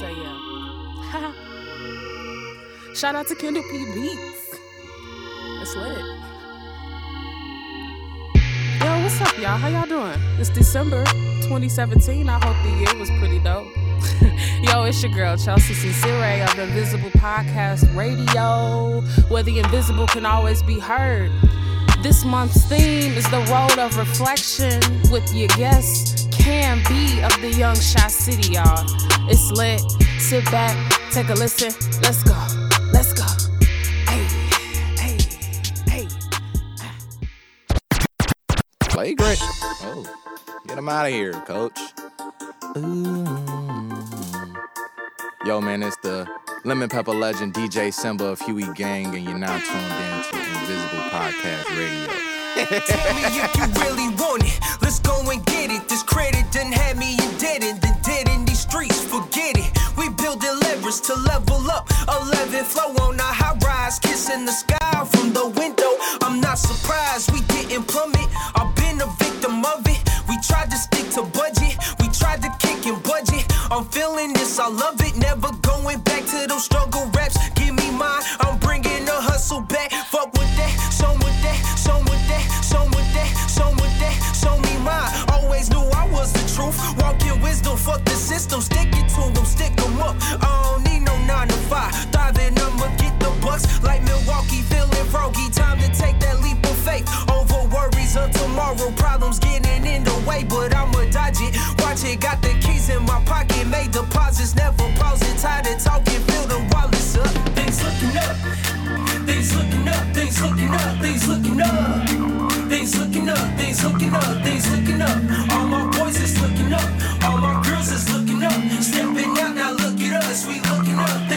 say yeah. Um, Shout out to Kendall P. Beats. That's lit. Yo, what's up, y'all? How y'all doing? It's December 2017. I hope the year was pretty dope. Yo, it's your girl Chelsea Cicere of Invisible Podcast Radio, where the invisible can always be heard. This month's theme is the road of reflection with your guest, Cam B of the Young Shy City, y'all it's lit. Sit back, take a listen. Let's go, let's go. Hey, hey, hey. Play great. Oh, get him out of here, coach. Ooh. Yo, man, it's the Lemon Pepper Legend, DJ Simba of Huey Gang, and you're now tuned in to Invisible Podcast Radio. Tell me if you really want it. Let's go and get it. This credit didn't have to level up. 11 flow on a high rise, kissing the sky from the window. I'm not surprised we didn't plummet. I've been a victim of it. We tried to stick to budget, we tried to kick and budget. I'm feeling this, I love it. Never going back to those struggle raps. tomorrow. Problems getting in the way, but I'ma dodge it. Watch it, got the keys in my pocket. Made deposits, never pausing. Tired of talking, feel the wallets up. Things looking up. Things looking up, things looking up, things looking up. Things looking up, things looking up, things looking up. All my boys is looking up, all my girls is looking up. Stepping out, now look at us, we looking up.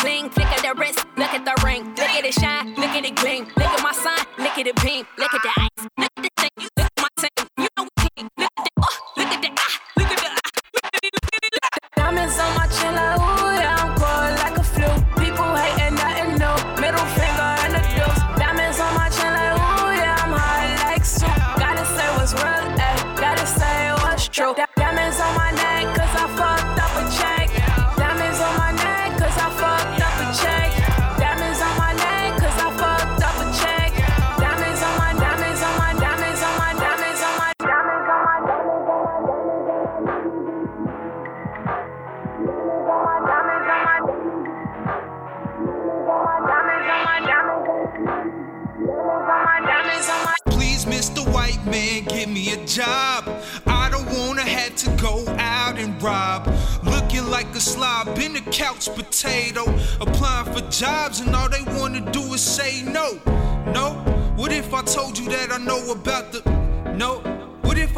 bling. Look at wrist, look at the ring. Look at it shine, look at it gleam. Look at my sign, look at it beam. Jobs, and all they wanna do is say no. No? What if I told you that I know about the.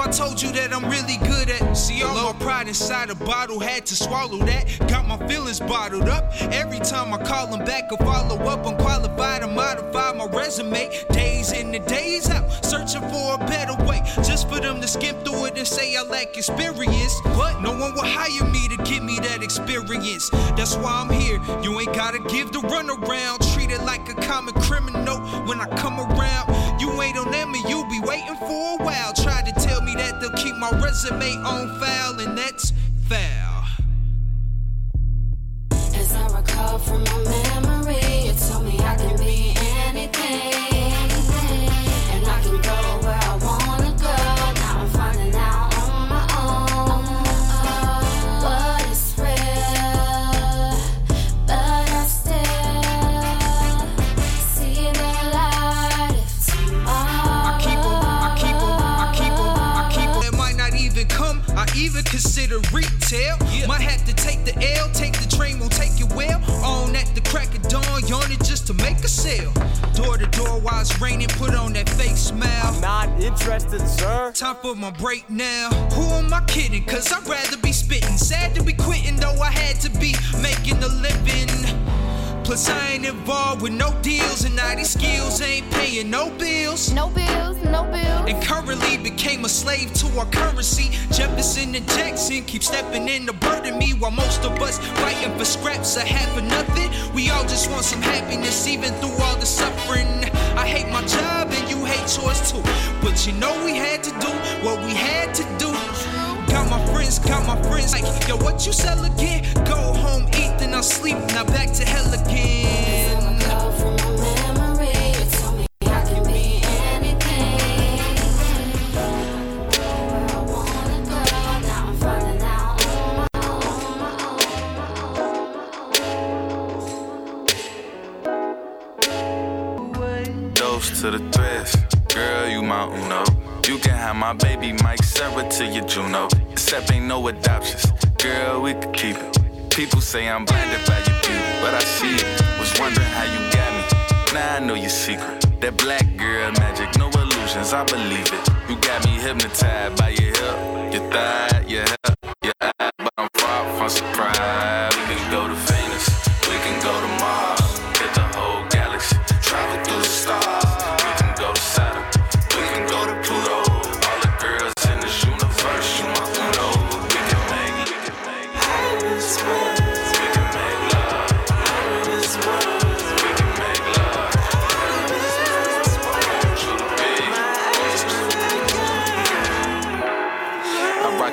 I told you that I'm really good at? See, all my pride inside a bottle had to swallow that. Got my feelings bottled up. Every time I call them back, I follow up. I'm qualified to modify my resume. Days in and days out, searching for a better way. Just for them to skim through it and say I lack experience. But no one will hire me to give me that experience. That's why I'm here. You ain't gotta give the runaround. Treat it like a common criminal when I come around. You ain't on them and you'll be waiting for a while. Try to tell me that they'll keep my resume on file, and that's foul. As I recall from my memory, consider retail. Might have to take the L, take the train, won't take it well. On at the crack of dawn, yawning just to make a sale. Door to door while it's raining, put on that fake smile. Not interested, sir. Time for my break now. Who am I kidding? Cause I'd rather be spitting. Sad to be quitting, though I had to be making a living. Plus, I ain't involved with no deals, and now these skills ain't paying no bills. No bills, no bills. And currently became a slave to our currency. Jefferson and Jackson keep stepping in to burden me, while most of us fighting for scraps of half of nothing. We all just want some happiness, even through all the suffering. I hate my job, and you hate yours too. But you know we had to do what we had to do. Got my friends, got my friends like, yo, what you sell again? Go home, eat, then I'll sleep. Now back to hell again. Recall from my you told me I can be anything. Where I wanna go, now I'm finding out on my own. Dose to the threads, girl, you my uno. You can have my baby Mike Cera to your Juno. Except ain't no adoptions, girl, we could keep it. People say I'm blinded by your beauty, but I see it. Was wondering how you got me. Now I know your secret. That black girl magic, no illusions, I believe it. You got me hypnotized by your hip, your thigh, your hip, your eye, but I'm far from surprised.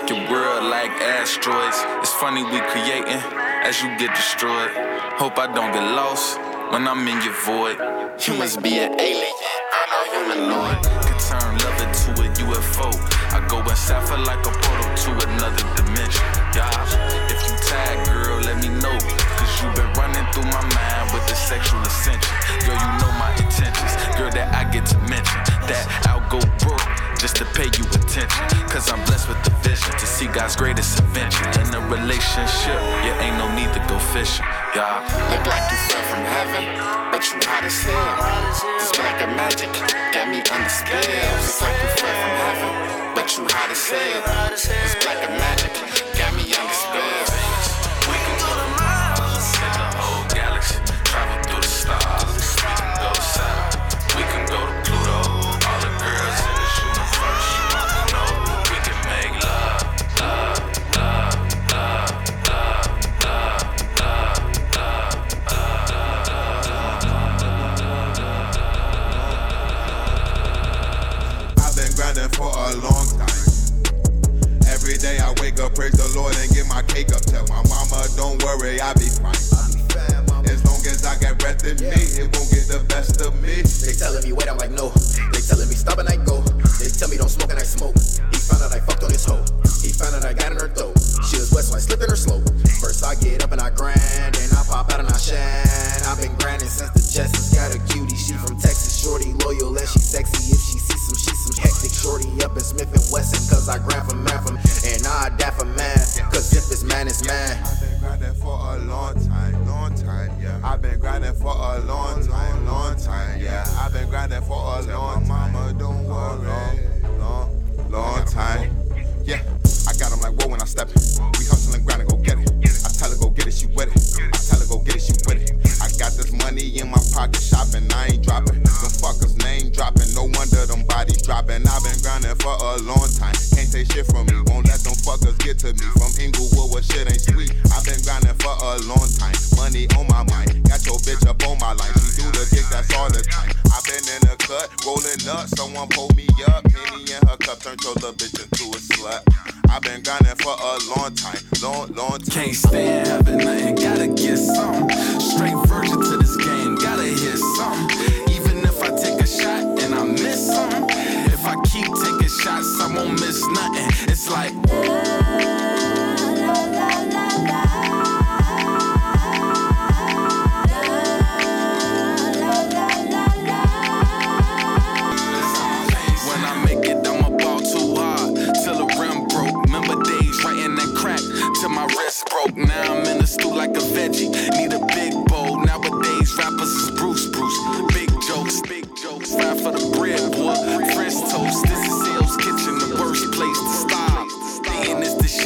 Your world like asteroids. It's funny we creating as you get destroyed. Hope I don't get lost when I'm in your void. You must be an alien, I'm know humanoid. Could turn love into a UFO. I go inside for like a portal to another dimension. Yeah, if you tag, girl, let me know. Through my mind with the sexual ascension. Girl, you know my intentions. Girl, that I get to mention. That I'll go broke just to pay you attention. Cause I'm blessed with the vision to see God's greatest invention. In a relationship, yeah, ain't no need to go fishing. Yeah. Look like you fell from heaven, but you hot as hell. This black of magic got me under spell. It's like you fell from heaven, but you hot as hell. This black of magic makeup. Tell my mama, don't worry, I be fine. As long as I got breath in me, it won't get the best of me. They telling me wait, I'm like no. They telling me stop and I go. They tell me don't smoke and I smoke. He found out I fucked on his hoe. He found out I got in her throat. She was wet, so I slipped in her slope. First I get up and I grind, and I pop out and I shine. I've been grinding since the Jessens got a cutie. She from Texas, shorty loyal and she sexy. If she sees some, she's some hectic shorty up in Smith and Wesson, cause I grind for man and I die for man. Yeah. I've been grinding for a long time, long time, yeah. I've been grinding for a long time, long time, yeah. I've been grinding for a long time. Mama, don't worry. Long, long time. Yeah, I got him like whoa when I step in. We hustling, grinding, go get it. I tell her go get it, she with it. I tell her go get it, she with it. I got this money in my pocket shopping, I ain't dropping. Them fuckers name dropping been, I've been grinding for a long time. Can't take shit from me, won't let them fuckers get to me. From Inglewood, where shit ain't sweet. I've been grinding for a long time. Money on my mind, got your bitch up on my line. She do the dick, that's all the time. I've been in the cut, rolling up, someone pull me up. Penny in her cup, turned your little bitch into a slut. I've been grinding for a long time, long, long time. Can't stand having nothing, gotta get some. Straight virgin to this game, gotta hit some. Even if I take a shot and I miss some. I keep taking shots, I won't miss nothing. It's like. When I make it, I'ma ball too hard till the rim broke. Remember days writing that crack till my wrist broke. Now I'm in the stew like a veggie. Need a big bowl. Nowadays rappers is Bruce Bruce. Big jokes, big jokes. Five for the bread, boy.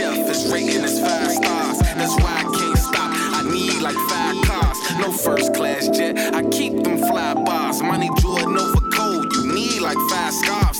Chef, his rating five stars. That's why I can't stop. I need like five cars, no first class jet. I keep them fly bars. Money Jordan over cold. You need like five scarves,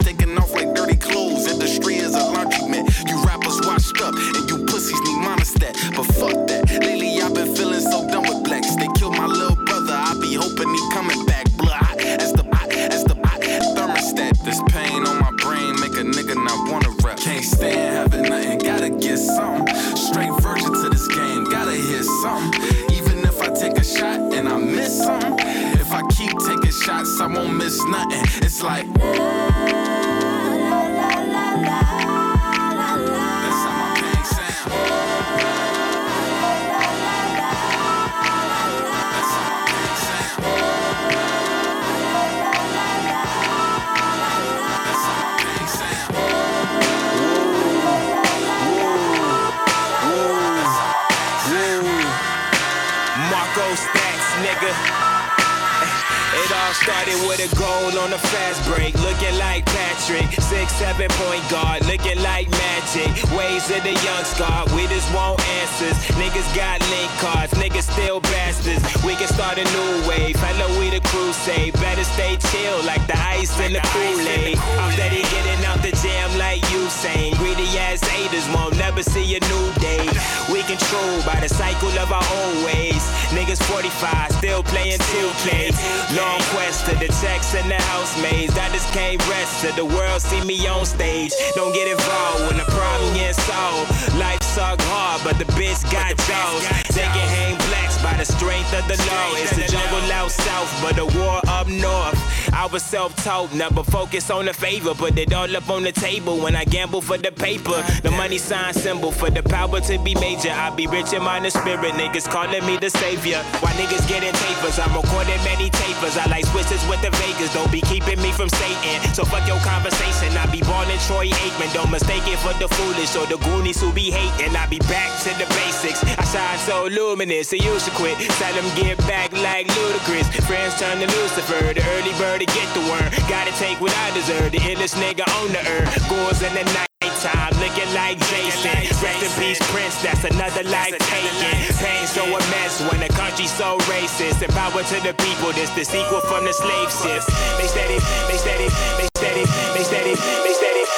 started with a goal on a fast break, looking like Patrick. Six, seven point guard, looking like magic. Ways of the young scar, we just want answers. Niggas got link cards, niggas still bastards. We can start a new wave, hello, we the crusade. Better stay chill like the ice in the Kool-Aid. I'm steady getting out the jam like Usain. Greedy ass haters won't never see a new day. We controlled by the cycle of our own ways. Niggas 45, still playing 2K. Long quest to the checks and the housemaids. I just can't rest till the world see me on stage. Don't get involved when the problem gets solved. Life suck hard, but the bitch got jaws. They can hang blacks by the strength of the law. It's the jungle out south, but the war up north. I was self-taught, never focus on the favor, put it all up on the table when I gamble for the paper. The money sign symbol for the power to be major. I be rich in mind and spirit, niggas calling me the savior. Why niggas getting tapers? I'm recording many tapers. I like switches with the Vegas, don't be keeping me from Satan. So fuck your conversation. I be ballin' Troy Aikman, don't mistake it for the foolish or the Goonies who be hating. I be back to the basics. I shine so luminous, so you should quit. Tell them get back like Ludacris. Friends turn to Lucifer, the early bird to get the worm. Gotta take what I deserve, the illest nigga on the earth. Goes in the night. Time looking like Jason. Rest in peace, Prince. That's another life taken. Pain so a mess when the country's so racist. And power to the people. This the sequel from the slave ships. They steady, they steady, they steady, they steady, they steady.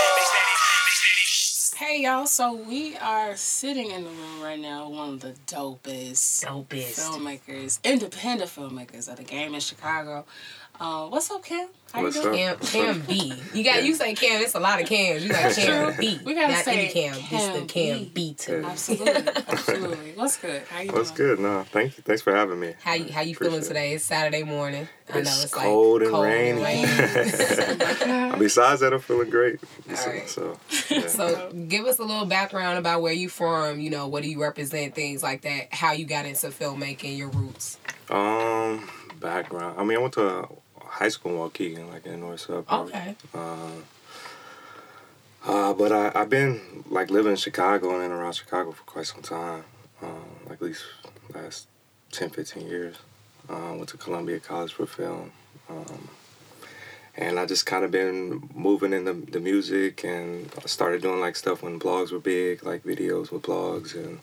Hey y'all, so we are sitting in the room right now, one of the dopest, Dopest. filmmakers, independent filmmakers of the game in Chicago. Uh, what's up, Cam? How What's you doing? Cam, Cam B. You got you say Cam. It's a lot of Cams. You got Cam B. We gotta Not say any Cam. This the Cam Cam B. B too. Absolutely, absolutely. What's good? How you What's doing? good? No, thank you. Thanks for having me. How you how you feeling today? It's Saturday morning. I know It's it's cold like and cold rainy. and rainy. Besides that, I'm feeling great. So, Alright. so, yeah. so give us a little background about where you from. You know, what do you represent? Things like that. How you got into filmmaking. Your roots. um, background. I mean, I went to a high school in Waukegan, like in North Suburb. Okay. Um, uh, but I I've been like living in Chicago and in around Chicago for quite some time. Um, like at least last 10, 15 years. Um, went to Columbia College for film. Um, and I just kind of been moving in the, the music and started doing like stuff when blogs were big, like videos with blogs, and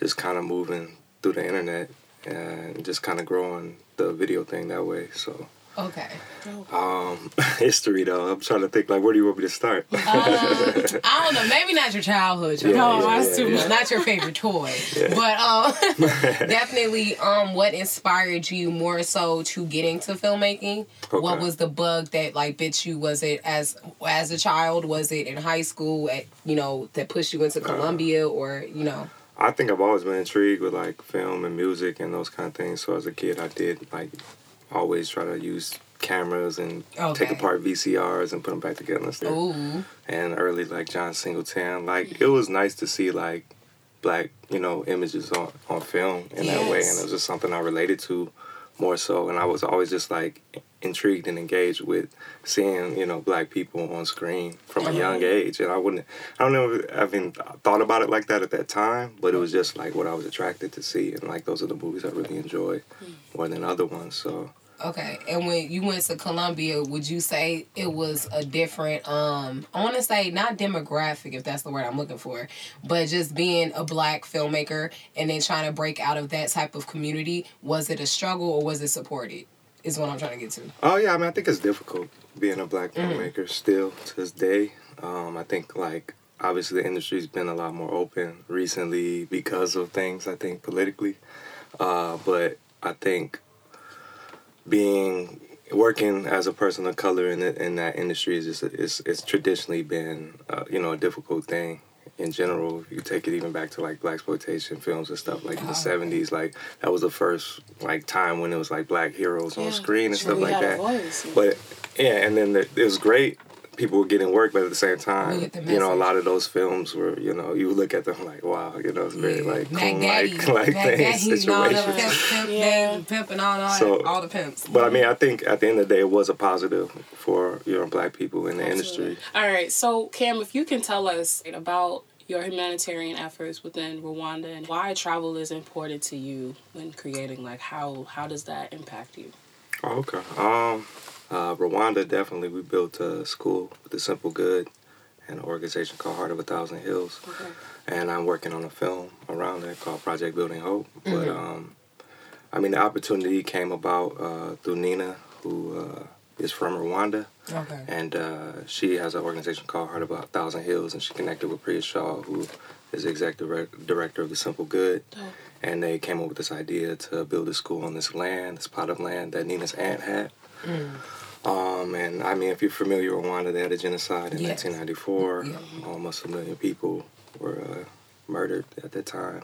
just kind of moving through the internet and just kind of growing the video thing that way. So Okay. Um, history though. I'm trying to think like where do you want me to start? Uh, I don't know. Maybe not your childhood. Yeah, child. yeah, that's too yeah. Not your favorite toy. Yeah. But um, definitely, um, what inspired you more so to get into filmmaking? What was the bug that like bit you? Was it as as a child? Was it in high school? At you know that pushed you Uh, into Columbia, or you know? I think I've always been intrigued with like film and music and those kind of things. So as a kid, I did like always try to use cameras and take apart VCRs and put them back together and stuff. Ooh. And early like John Singleton, like it was nice to see like black you know images on on film in that way, and it was just something I related to more so. And I was always just like intrigued and engaged with seeing you know black people on screen from a young uh-huh. age and i wouldn't i don't know if i even thought about it like that at that time but it was just like what i was attracted to see and like those are the movies i really enjoy hmm. more than other ones so Okay, and when you went to Columbia, would you say it was a different um I want to say not demographic if that's the word I'm looking for, but just being a black filmmaker and then trying to break out of that type of community, was it a struggle or was it supported? Is what I'm trying to get to. Oh yeah, I mean I think it's difficult being a black Mhm. filmmaker still to this day. Um, I think like obviously the industry's been a lot more open recently because of things I think politically, uh, but I think being working as a person of color in the, in that industry is just it's it's traditionally been uh, you know a difficult thing in general. If you take it even back to like blaxploitation films and stuff like in the seventies, like that was the first like time when it was like black heroes on screen and stuff like that. voice. But yeah, and then the, it was great. People were getting work, but at the same time, the you know, a lot of those films were, you know, you look at them like, wow, you know, it's very like Mac coon like like Mac things, Daddy, and all pimp, situations. pimp, yeah. pimp, and all, all, So- all the pimps. But I mean, I think at the end of the day, it was a positive for you know black people in the industry. All right, so Cam, if you can tell us about your humanitarian efforts within Rwanda and why travel is important to you when creating, like how how does that impact you? Oh, okay. Um, uh, Rwanda definitely. We built a school with the Simple Good, and an organization called Heart of a Thousand Hills, Okay. and I'm working on a film around that called Project Building Hope. But Mhm. um, I mean, the opportunity came about uh, through Nina, who uh, is from Rwanda. Okay. And uh, she has an organization called Heart of a Thousand Hills, and she connected with Priya Shah, who is the executive director of the Simple Good. And they came up with this idea to build a school on this land, this plot of land that Nina's aunt had. Um, and I mean, if you're familiar with Rwanda, they had a genocide in Yes. 1994. Almost a million people were uh, murdered at that time.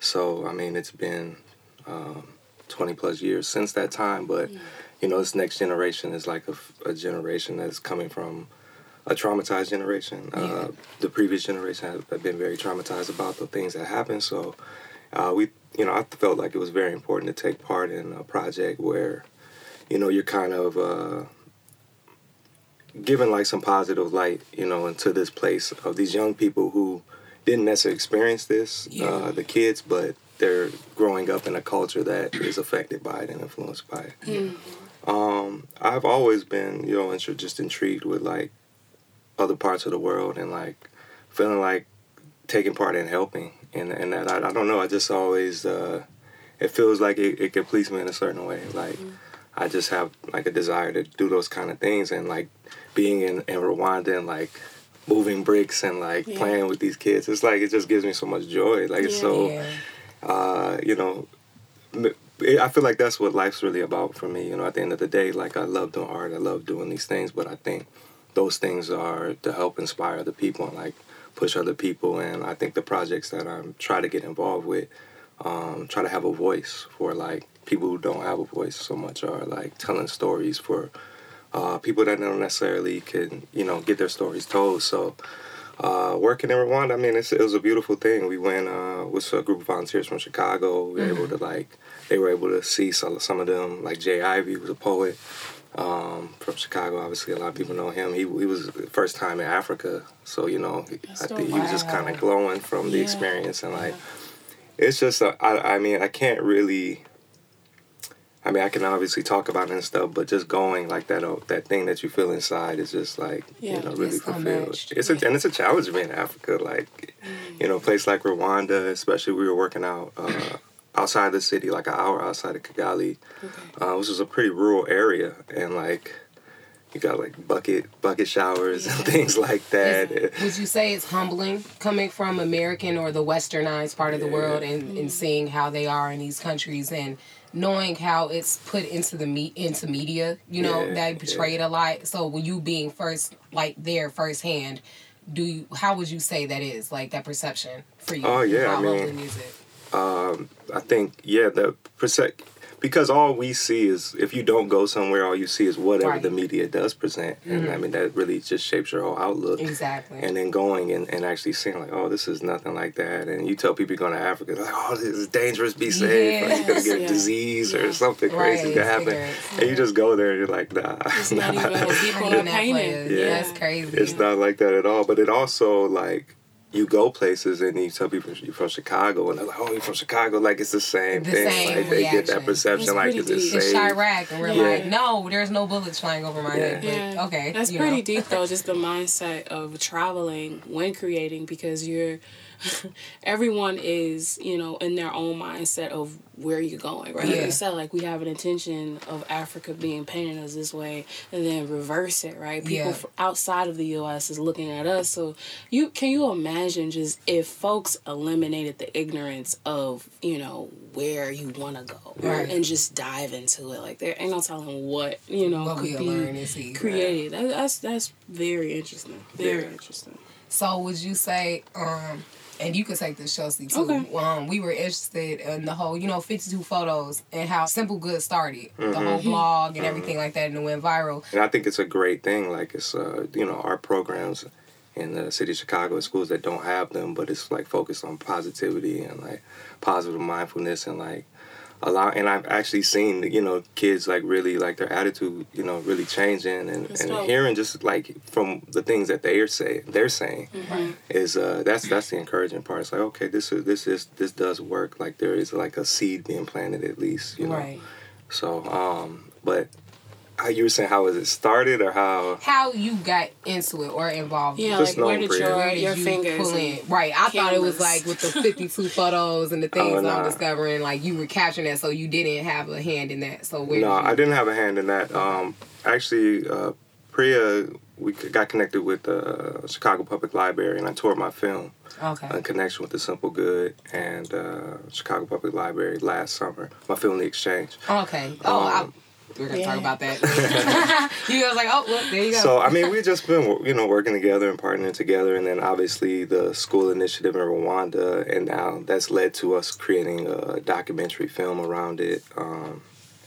So, I mean, it's been um, 20 plus years since that time. But, you know, this next generation is like a generation that's coming from a traumatized generation. Uh, the previous generation have, have been very traumatized about the things that happened. So, uh, we, you know, I felt like it was very important to take part in a project where, you know, you're kind of uh, giving like some positive light, you know, into this place of these young people who didn't necessarily experience this, uh, the kids, but they're growing up in a culture that is affected by it and influenced by it. Um, I've always been, you know, just intrigued with like other parts of the world and like feeling like taking part in helping and and that I, I don't know I just always uh, it feels like it, it completes me in a certain way like I just have like a desire to do those kind of things and like being in, in Rwanda and like moving bricks and like Yeah. playing with these kids it's like it just gives me so much joy like it's so uh, you know I feel like that's what life's really about for me. You know, at the end of the day, like I love doing art, I love doing these things, but I think those things are to help inspire other people and like push other people. And I think the projects that I'm trying to get involved with, um, try to have a voice for like people who don't have a voice so much, are like telling stories for uh, people that don't necessarily can you know get their stories told. So. Uh, working in Rwanda, I mean, it's, it was a beautiful thing. We went uh, with a group of volunteers from Chicago. We were able to like, they were able to see some, some of them. Like J. Ivy was a poet um, from Chicago. Obviously, a lot of people know him. He he was the first time in Africa, so you know, he- I think he was just kind of glowing from the experience and like, it's just uh, I I mean I can't really. I mean, I can obviously talk about it and stuff, but just going like that, uh, that thing that you feel inside is just like Yeah, you know really it's fulfilled. unmatched. It's a, and it's a challenge being in Africa. Like, you know, a place like Rwanda, especially we were working out uh, outside the city, like an hour outside of Kigali, uh, which is a pretty rural area, and like you got like bucket bucket showers and things like that. Would you say it's humbling coming from American or the westernized part of the world and, and seeing how they are in these countries and knowing how it's put into the me into media, you know, Yeah, that portrayed a lot. So when you being first like there firsthand, do you how would you say that is? Like that perception for you? Oh, yeah, I mean- is um, I think yeah, the percent because all we see is if you don't go somewhere, all you see is whatever Right. the media does present, and I Mhm. mean that really just shapes your whole outlook. Exactly. And then going and, and actually seeing like, oh, this is nothing like that, and you tell people you're going to Africa, like, oh, this is dangerous, be safe, like you're gonna get a Yes. disease or something crazy Right, could happen, cigarettes, and you just go there and you're like, nah, It's not nah. even people are that painted. player, Yeah. That's crazy. It's not like that at all. But it also like you go places and you tell people you're from Chicago and they're like, oh, you're from Chicago. Like it's the same The thing. same like they get that perception It's like it's the deep. It's same. Chiraq, and we're Yeah. like, no, there's no bullets flying over my head. But, Yeah. okay, That's you pretty know. deep though, just the mindset of traveling when creating because you're everyone is, you know, in their own mindset of where you're going, right? Like Yeah. you said, like we have an intention of Africa being painted as this way and then reverse it, right? People Yeah. f- outside of the US is looking at us. So you can you imagine just if folks eliminated the ignorance of, you know, where you wanna go Right. and just dive into it. Like there ain't no telling what, you know, What could be right. created. That, that's that's very interesting. Very Yeah. interesting. So would you say, um, and you could take this, Chelsea, too. Okay. Um, we were interested in the whole, you know, 52 photos and how Simple Good started. The Mhm. whole blog and everything like that, and it went viral. And I think it's a great thing. Like it's uh, you know, our programs in the city of Chicago and schools that don't have them, but it's like focused on positivity and like positive mindfulness and like allow and I've actually seen, you know, kids like really like their attitude, you know, really changing and, That's and dope. hearing just like from the things that they're saying they're saying is uh that's that's the encouraging part. It's like, okay, this is this is this does work. Like there is like a seed being planted at least, you know. Right. So um but how you were saying how was it started or how How you got into it or involved? Yeah, Just like where did your Where did your you fingers pull in? Right. I thought it was like with the 52 photos and the things Oh, I'm discovering, like you were capturing that, so you didn't have a hand in that. So where No, did you, I didn't have a hand in that. Um, actually, uh, Priya, we got connected with the Chicago Public Library, and I toured my film Okay. in connection with the Simple Good and uh, Chicago Public Library last summer. My film, The Exchange. Okay. Oh, I, Um, we're gonna Yeah. talk about that. you guys like, oh, look, there you go. So I mean, we've just been you know working together and partnering together, and then obviously the school initiative in Rwanda, and now that's led to us creating a documentary film around it. Um,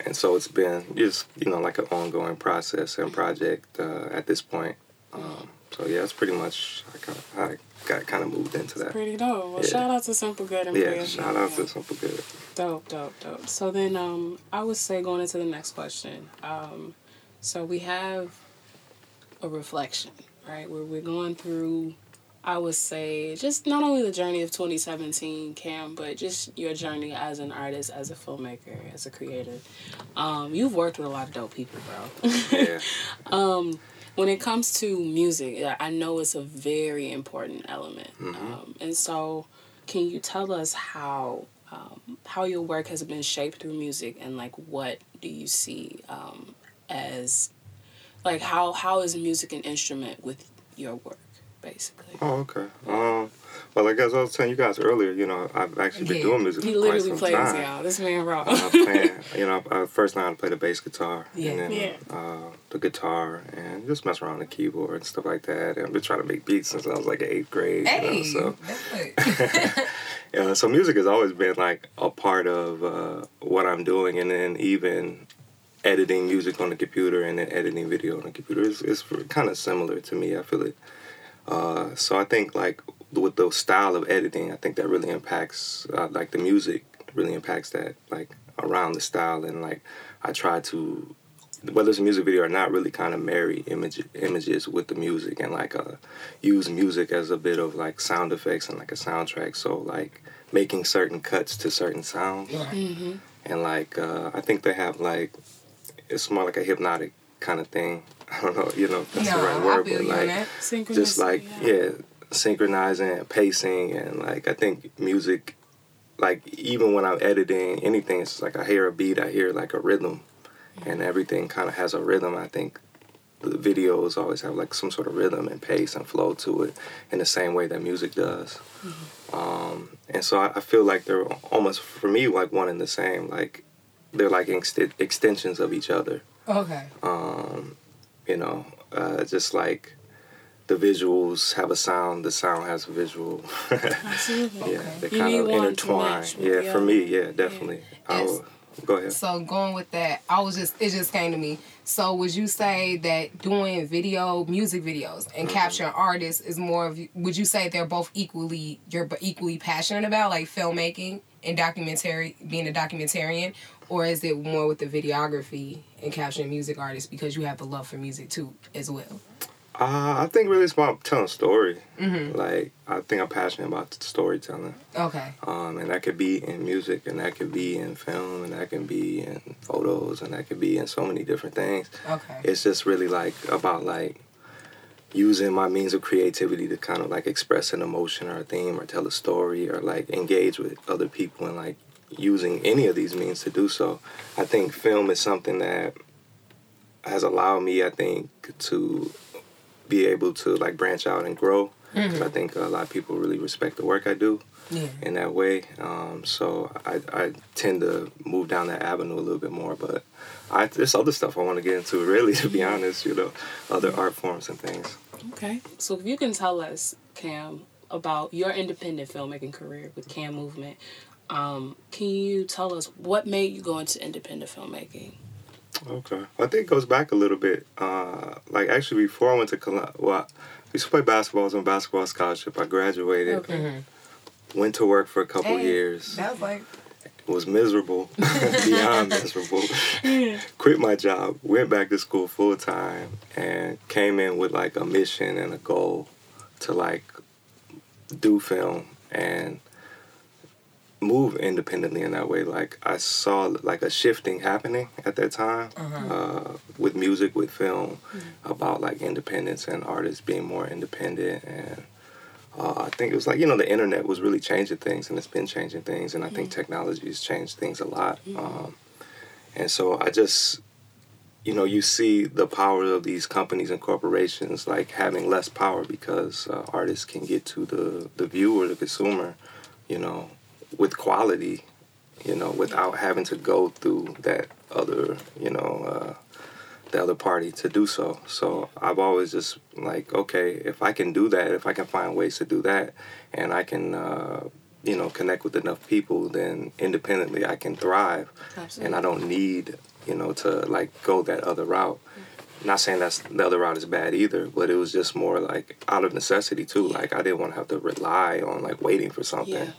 and so it's been just you know like an ongoing process and project uh, at this point. Um, so yeah, it's pretty much I got, I got kind of moved into that. Pretty dope. Well, Yeah. shout out to Simple Good and Yeah, shout out to Simple Good. Dope, dope, dope. So then, um, I would say going into the next question. Um, so we have a reflection, right? Where we're going through. I would say just not only the journey of 2017, Cam, but just your journey as an artist, as a filmmaker, as a creator. Um, you've worked with a lot of dope people, bro. Yeah. um, when it comes to music, I- know it's a very important element. Um, and so, can you tell us how um, how your work has been shaped through music, and like what do you see um, as like how how is music an instrument with your work, basically? Oh, okay. Um, like as I was telling you guys earlier. You know, I've actually been Yeah. doing music He for quite literally some plays, time. y'all. This man raw. uh, playing, you know, I first learned how to play the bass guitar, Yeah. and then Yeah. uh, the guitar, and just mess around the keyboard and stuff like that. And I've been trying to make beats since I was like in eighth grade. hey, You know, so yeah, so music has always been like a part of uh, what I'm doing, and then even editing music on the computer and then editing video on the computer is, is kind of similar to me. I feel it. Uh, so I think like with the style of editing, I think that really impacts uh, like the music really impacts that like around the style. And like I try to whether it's a music video or not really kind of marry image images with the music and like uh use music as a bit of like sound effects and like a soundtrack. So like making certain cuts to certain sounds. Mm-hmm. and like uh I think they have like it's more like a hypnotic kind of thing. I don't know you know if that's No, the right I word feel but you like just like Synchronicity, yeah synchronizing and pacing and like I think music like even when I'm editing anything, it's like I hear a beat, I hear like a rhythm, and everything kind of has a rhythm. I think the videos always have like some sort of rhythm and pace and flow to it in the same way that music does. Um, and so I, I feel like they're almost for me like one and the same. Like they're like ext- extensions of each other. Okay. Um, you know, uh, just like the visuals have a sound, the sound has a visual. Absolutely. yeah, they You kind need of one intertwine. Yeah, for me, yeah, definitely. I Yes. will, go ahead. So going with that, I was just it just came to me. So would you say that doing video, music videos, and Mm-hmm. capturing artists is more of? Would you say they're both equally you're equally passionate about like filmmaking and documentary, being a documentarian, or is it more with the videography and capturing music artists because you have the love for music too as well? Uh, I think really it's about telling story. Mhm. Like I think I'm passionate about storytelling. Okay. Um, and that could be in music, and that could be in film, and that can be in photos, and that could be in so many different things. Okay. It's just really like about like using my means of creativity to kind of like express an emotion or a theme or tell a story or like engage with other people and like using any of these means to do so. I think film is something that has allowed me, I think, to be able to like branch out and grow. Mhm. I think a lot of people really respect the work I do Yeah. in that way. Um, so I, I tend to move down that avenue a little bit more. But I, there's other stuff I want to get into, really, to be honest, you know, other art forms and things. Okay. So if you can tell us, Cam, about your independent filmmaking career with Cam Movement, um, can you tell us what made you go into independent filmmaking? Okay. I think it goes back a little bit. Uh, like, actually, before I went to Columbia, well, I used to play basketball. I was on basketball scholarship. I graduated, Okay. went to work for a couple Hey, years. That was like was miserable, beyond miserable. Quit my job, went back to school full time, and came in with like a mission and a goal to like do film and move independently in that way. Like I saw like a shifting happening at that time Uh-huh. uh, with music, with film, about like independence and artists being more independent and. Uh, I think it was like you know the internet was really changing things and it's been changing things and I think technology has changed things a lot. Um, and so I just you know you see the power of these companies and corporations like having less power because uh, artists can get to the the viewer, the consumer, you know, with quality, you know, without having to go through that other you know. Uh, the other party to do so. So I've always just like, okay, if I can do that, if I can find ways to do that, and I can, uh, you know, connect with enough people, then independently I can thrive, and I don't need, you know, to like go that other route. Not saying that's the other route is bad either, but it was just more like out of necessity too. Like I didn't want to have to rely on like waiting for something.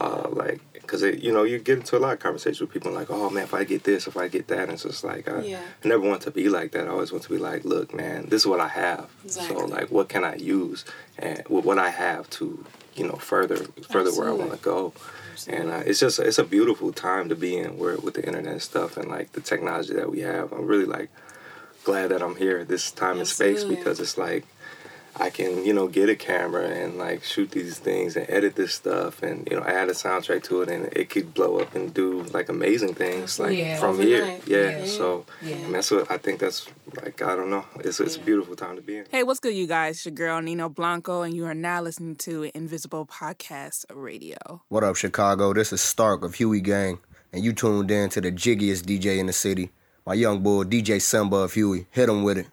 Uh, like, cause it, you know, you get into a lot of conversations with people like, oh man, if I get this, if I get that, and it's just like, I, Yeah. I never want to be like that. I always want to be like, look, man, this is what I have. Exactly. So like, what can I use and with what I have to, you know, further further where I want to go. And uh, it's just it's a beautiful time to be in where with the internet and stuff and like the technology that we have. I'm really like glad that I'm here this time and space because it's like I can, you know, get a camera and like shoot these things and edit this stuff and, you know, add a soundtrack to it and it could blow up and do like amazing things like Yeah. from here. Yeah. Yeah. So Yeah. and that's what I think that's like I don't know. It's it's a beautiful time to be in. Hey, what's good, you guys? It's your girl Nino Blanco, and you are now listening to Invisible Podcast Radio. What up, Chicago? This is Stark of Huey Gang, and you tuned in to the jiggiest DJ in the city. My young boy, DJ Simba of Huey. Hit him with it.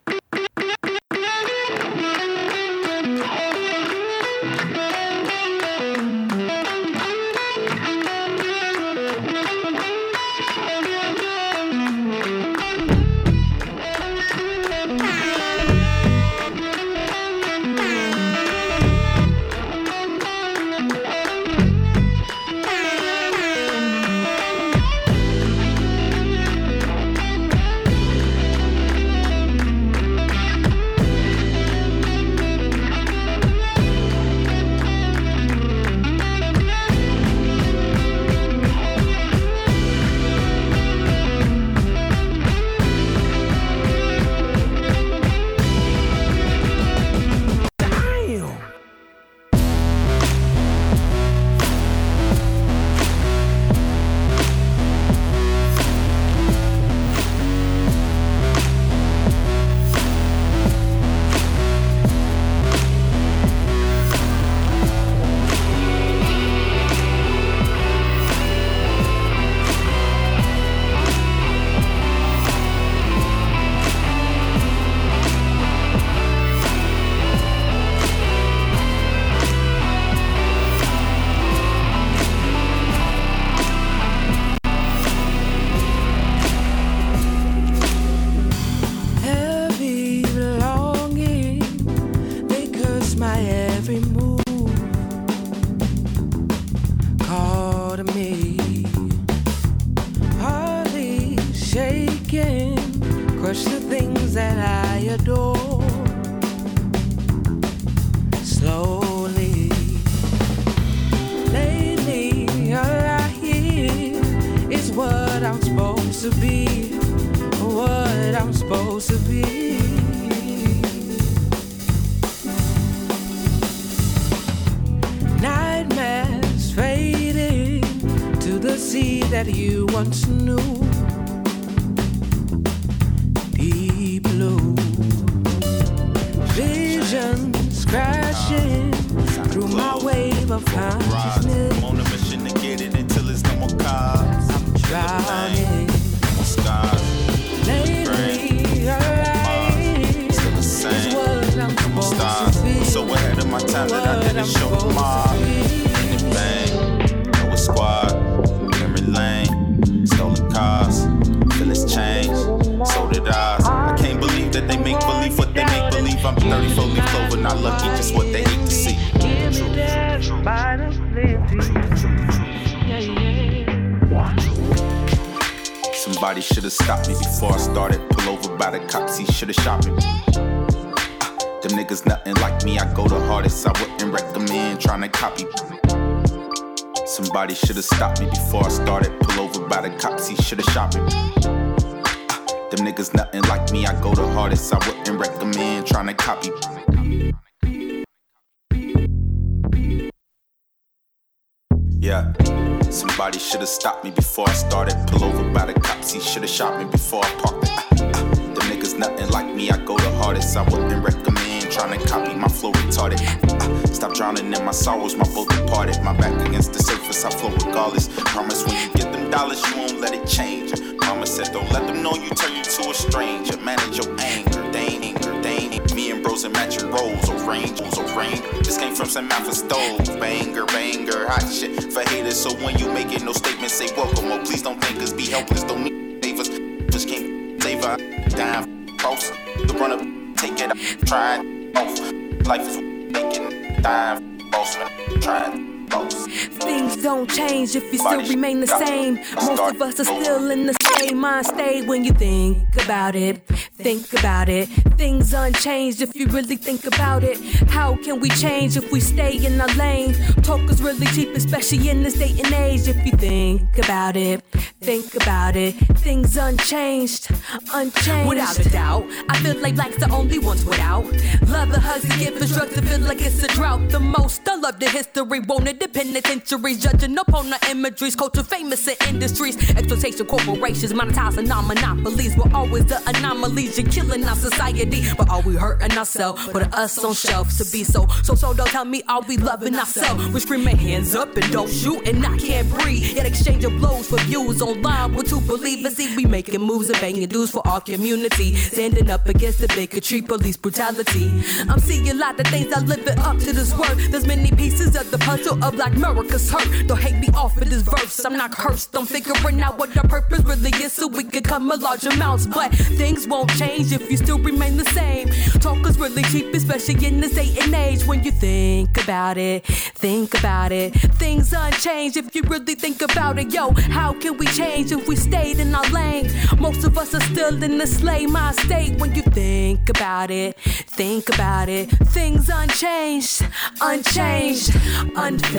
Wave of consciousness. I'm on a mission to get it until it's no more cars. I'm drowning. Skies. Lately, alright, Still the same. I'm supposed Stars. be. So ahead of my time that I didn't I'm show tomorrow. In the bang, a squad, memory lane, stolen cars, feel it's changed, so did ours. I can't believe that they make believe what they make believe. I'm 34 leaf clover, not lucky, just what they hate to see. Somebody should have stopped me before I started. Pull over by the cops, he should have shot me. Them niggas nothing like me. I go the hardest. I wouldn't recommend trying to copy. Somebody should have stopped me before I started. Pull over by the cops, he should have shot me. Them niggas nothing like me. I go the hardest. I wouldn't recommend trying to copy. Yeah. Somebody should have stopped me before I started. Pull over by the cops, he should have shot me before I parked. Ah, ah. Them niggas nothing like me, I go the hardest. I wouldn't recommend trying to copy my flow retarded. Ah. Stop drowning in my sorrows, my boat departed. My back against the surface, I flow regardless. Promise when you get them dollars, you won't let it change. Mama said, don't let them know you turn you to a stranger. Manage your anger, they ain't anger, ain't anger. And matching roles, or range, or range. This came from St. Matthew stove. Banger, banger, hot shit for haters. So when you making no statements, say welcome. Oh, please don't think us, be helpless. Don't need savers. Just can't save her. Down, post. The run up, take it up, try it. Life is making dime, boss, trying both. Things don't change if you still remain the same. Most of us are still in the same mind state when you think about it. Think about it. Things unchanged if you really think about it. How can we change if we stay in our lane? Talk is really cheap, especially in this day and age. If you think about it, think about it. Things unchanged, unchanged. Without a doubt, I feel like black's the only ones without. Love the hugs and giving drugs to feel like it's a drought. The most I love the history, won't it? The penitentiaries, judging upon the imageries, culture famous in industries, exploitation corporations, monetizing non monopolies. We're always the anomalies, you're killing our society. But are we hurting ourselves? Putting us on shelves to be so, so, so. Don't tell me, are we loving ourselves? We screaming hands up and don't shoot, and I can't breathe. Yet exchange of blows for views online. What to believe and see, we making moves and banging dues for our community. Standing up against the bigotry, police brutality. I'm seeing a lot of things that live it up to this word. There's many pieces of the puzzle of Black America's hurt. Don't hate me off of this verse. I'm not cursed. I'm figuring out what the purpose really is so we can come in large amounts. But things won't change if you still remain the same. Talk is really cheap, especially in this day and age. When you think about it, think about it. Things unchanged if you really think about it. Yo, how can we change if we stayed in our lane? Most of us are still in the slave my state. When you think about it, think about it. Things unchanged, unchanged,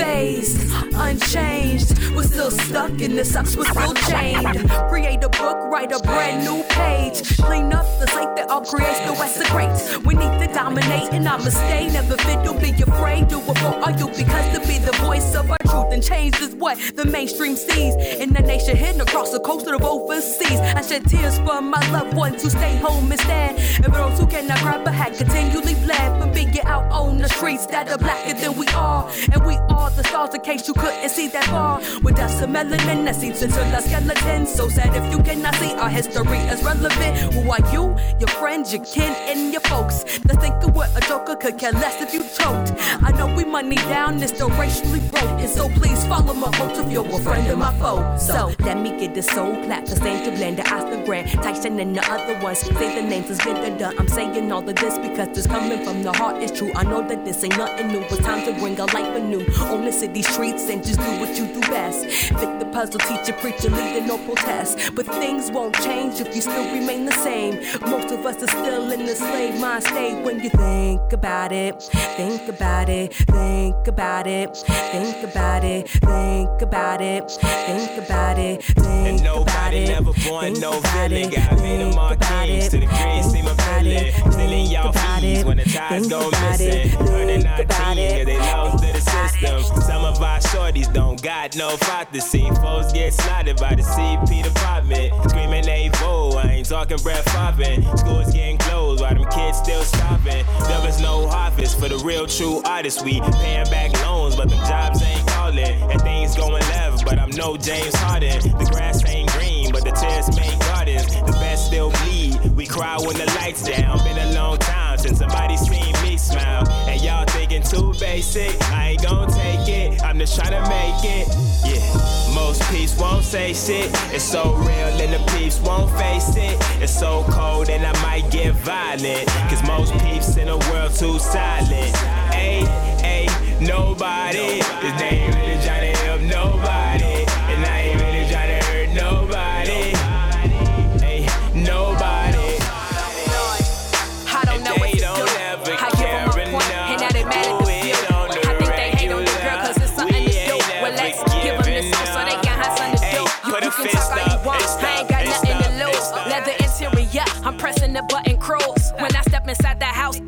unfazed, unchanged. We're still stuck in the sucks, we're still chained. Create a book, write a brand new page. Clean up the slate that all creates the West great. We need to dominate and I'ma stay. Never fit, don't be afraid. Do it for all you because to be the voice of our truth and change is what the mainstream sees. In the nation hidden across the coast of overseas. I shed tears for my loved ones who stay home instead. And for those who cannot grab a hat, continually bled from being out on the streets that are blacker than we are. And we the stars in case you couldn't see that far. With us a melanin that seeps into the skeleton. So sad if you cannot see our history is relevant. Who are you? Your friends, your kin, and your folks. The thinking what a joker could care less if you choked. I know we money down, it's still racially broke. And So please follow my vote if you're a friend of my foe. So let me get the soul clap, the same to blend the Instagram. Tyson and the other ones. Say the names, it's been done. I'm saying all of this because this coming from the heart. It's true. I know that this ain't nothing new. It's time to bring a life anew on the city streets and just do what you do best. Puzzle, teacher, preacher, leader, no protest. But things won't change if you still remain the same. Most of us are still in the slave mind state when you think about it. Think about it. Think about it. Think about it. Think about it. Think about it. Think and nobody never born no villain. Got me the marquees to the green, see my villain. Stealing y'all fees when the ties go missing. Our team, cause they lost to the system. Some of our shorties don't got no fight Folks get slaughtered by the CP department. Screaming they vote, I ain't talking breath popping. Schools getting closed while them kids still stopping. There was no harvest for the real true artists. We paying back loans, but them jobs ain't calling. And things going left, but I'm no James Harden. The grass ain't green, but the tears make gardens. The best still bleed. We cry when the lights down. Been a long time since somebody seen me smile. And y'all thinking too basic. I ain't gon' take it. I'm just trying to make it. Yeah. Most peeps won't say shit. It's so real and the peeps won't face it. It's so cold and I might get violent. Cause most peeps in the world too silent. Hey, hey, nobody. His name Johnny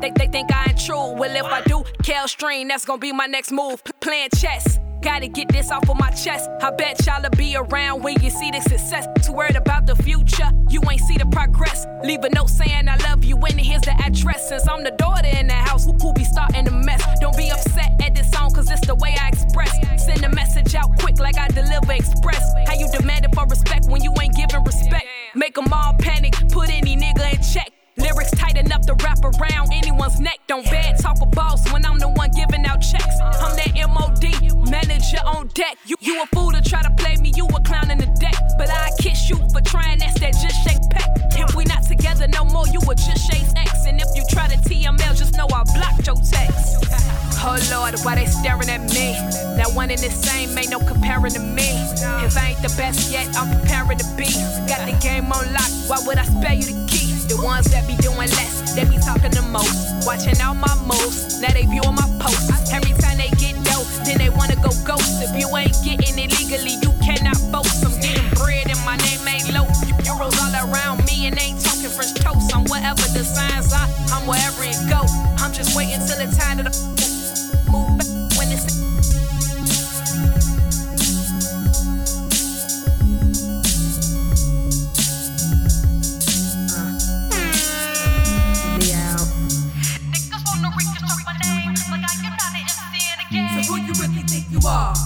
they, they think I ain't true. Well, if I do, Kel Stream, that's gonna be my next move. P- playing chess. Gotta get this off of my chest. I bet y'all'll be around when you see the success. Too worried about the future, you ain't see the progress. Leave a note saying I love you, and here's the address. Since I'm the daughter in the house, who, be starting the mess? Don't be upset at this song, cause it's the way I express. Send a message out quick like I deliver express. How you demanding for respect when you ain't giving respect? Make 'em all panic, put any nigga in check. Lyrics tight enough to wrap around anyone's neck. Don't bad talk a boss when I'm the one giving out checks. I'm that MOD, manager on deck. You, you a fool to try to play me, you a clown in the deck. But I kiss you for trying that's that just shake peck. If we not together no more, you a just chase X. And if you try to TML, just know I blocked your text. Oh Lord, why they staring at me? That one in the same, ain't no comparing to me. If I ain't the best yet, I'm preparing to be. Got the game on lock, why would I spare you the key? The ones that be doing less, they be talking the most. Watching all my moves, now they viewing my posts. Every time they get dope, then they wanna go ghost. If you ain't getting it legally, you cannot boast. I'm getting bread and my name ain't low. Euros all around me and ain't talking French toast. I'm wherever the signs are, I'm wherever it go. I'm just waiting till the time to the move back Wow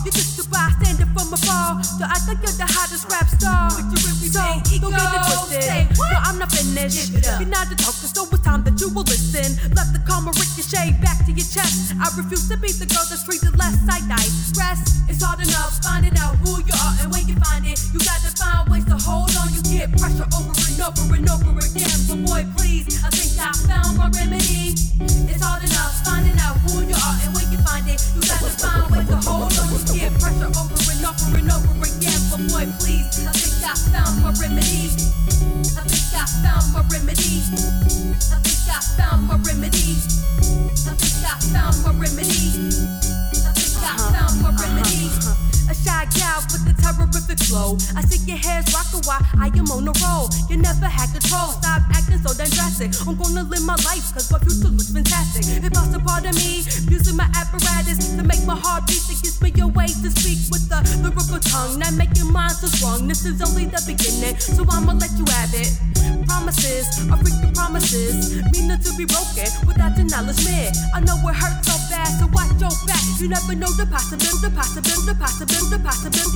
from afar. So I think you're the hottest rap star. So don't get it twisted. No, I'm not finished. You're not the talker, so it's time that you will listen. Let the karma ricochet back to your chest. I refuse to be the girl that's treated less. I digress. It's hard enough finding out who you are and when you find it. You gotta find ways to hold on. You get pressure over and over and over again. But boy, please, I think I found my remedy. It's hard enough finding out who you are and when you find it. You gotta find ways to hold on. You get pressure over and over and over again. But boy, please, I think I found my remedy. I think I found my remedy. I think I found my remedy. I think I found my remedy. I think I uh-huh. found my uh-huh. remedy shy gal with the terrific flow. I see your heads rocking while I am on a roll. You never had control, stop acting so damn drastic. I'm gonna live my life, cause my future looks fantastic. It busts a part of me, using my apparatus to make my heart beat, it gives me your way to speak with the lyrical tongue. Not making minds so strong, this is only the beginning, so I'ma let you have it. Promises, I break the promises, meaning to be broken without the knowledge man. I know it hurts so bad, so watch your back. You never know the possibility, the possibility. the possibility.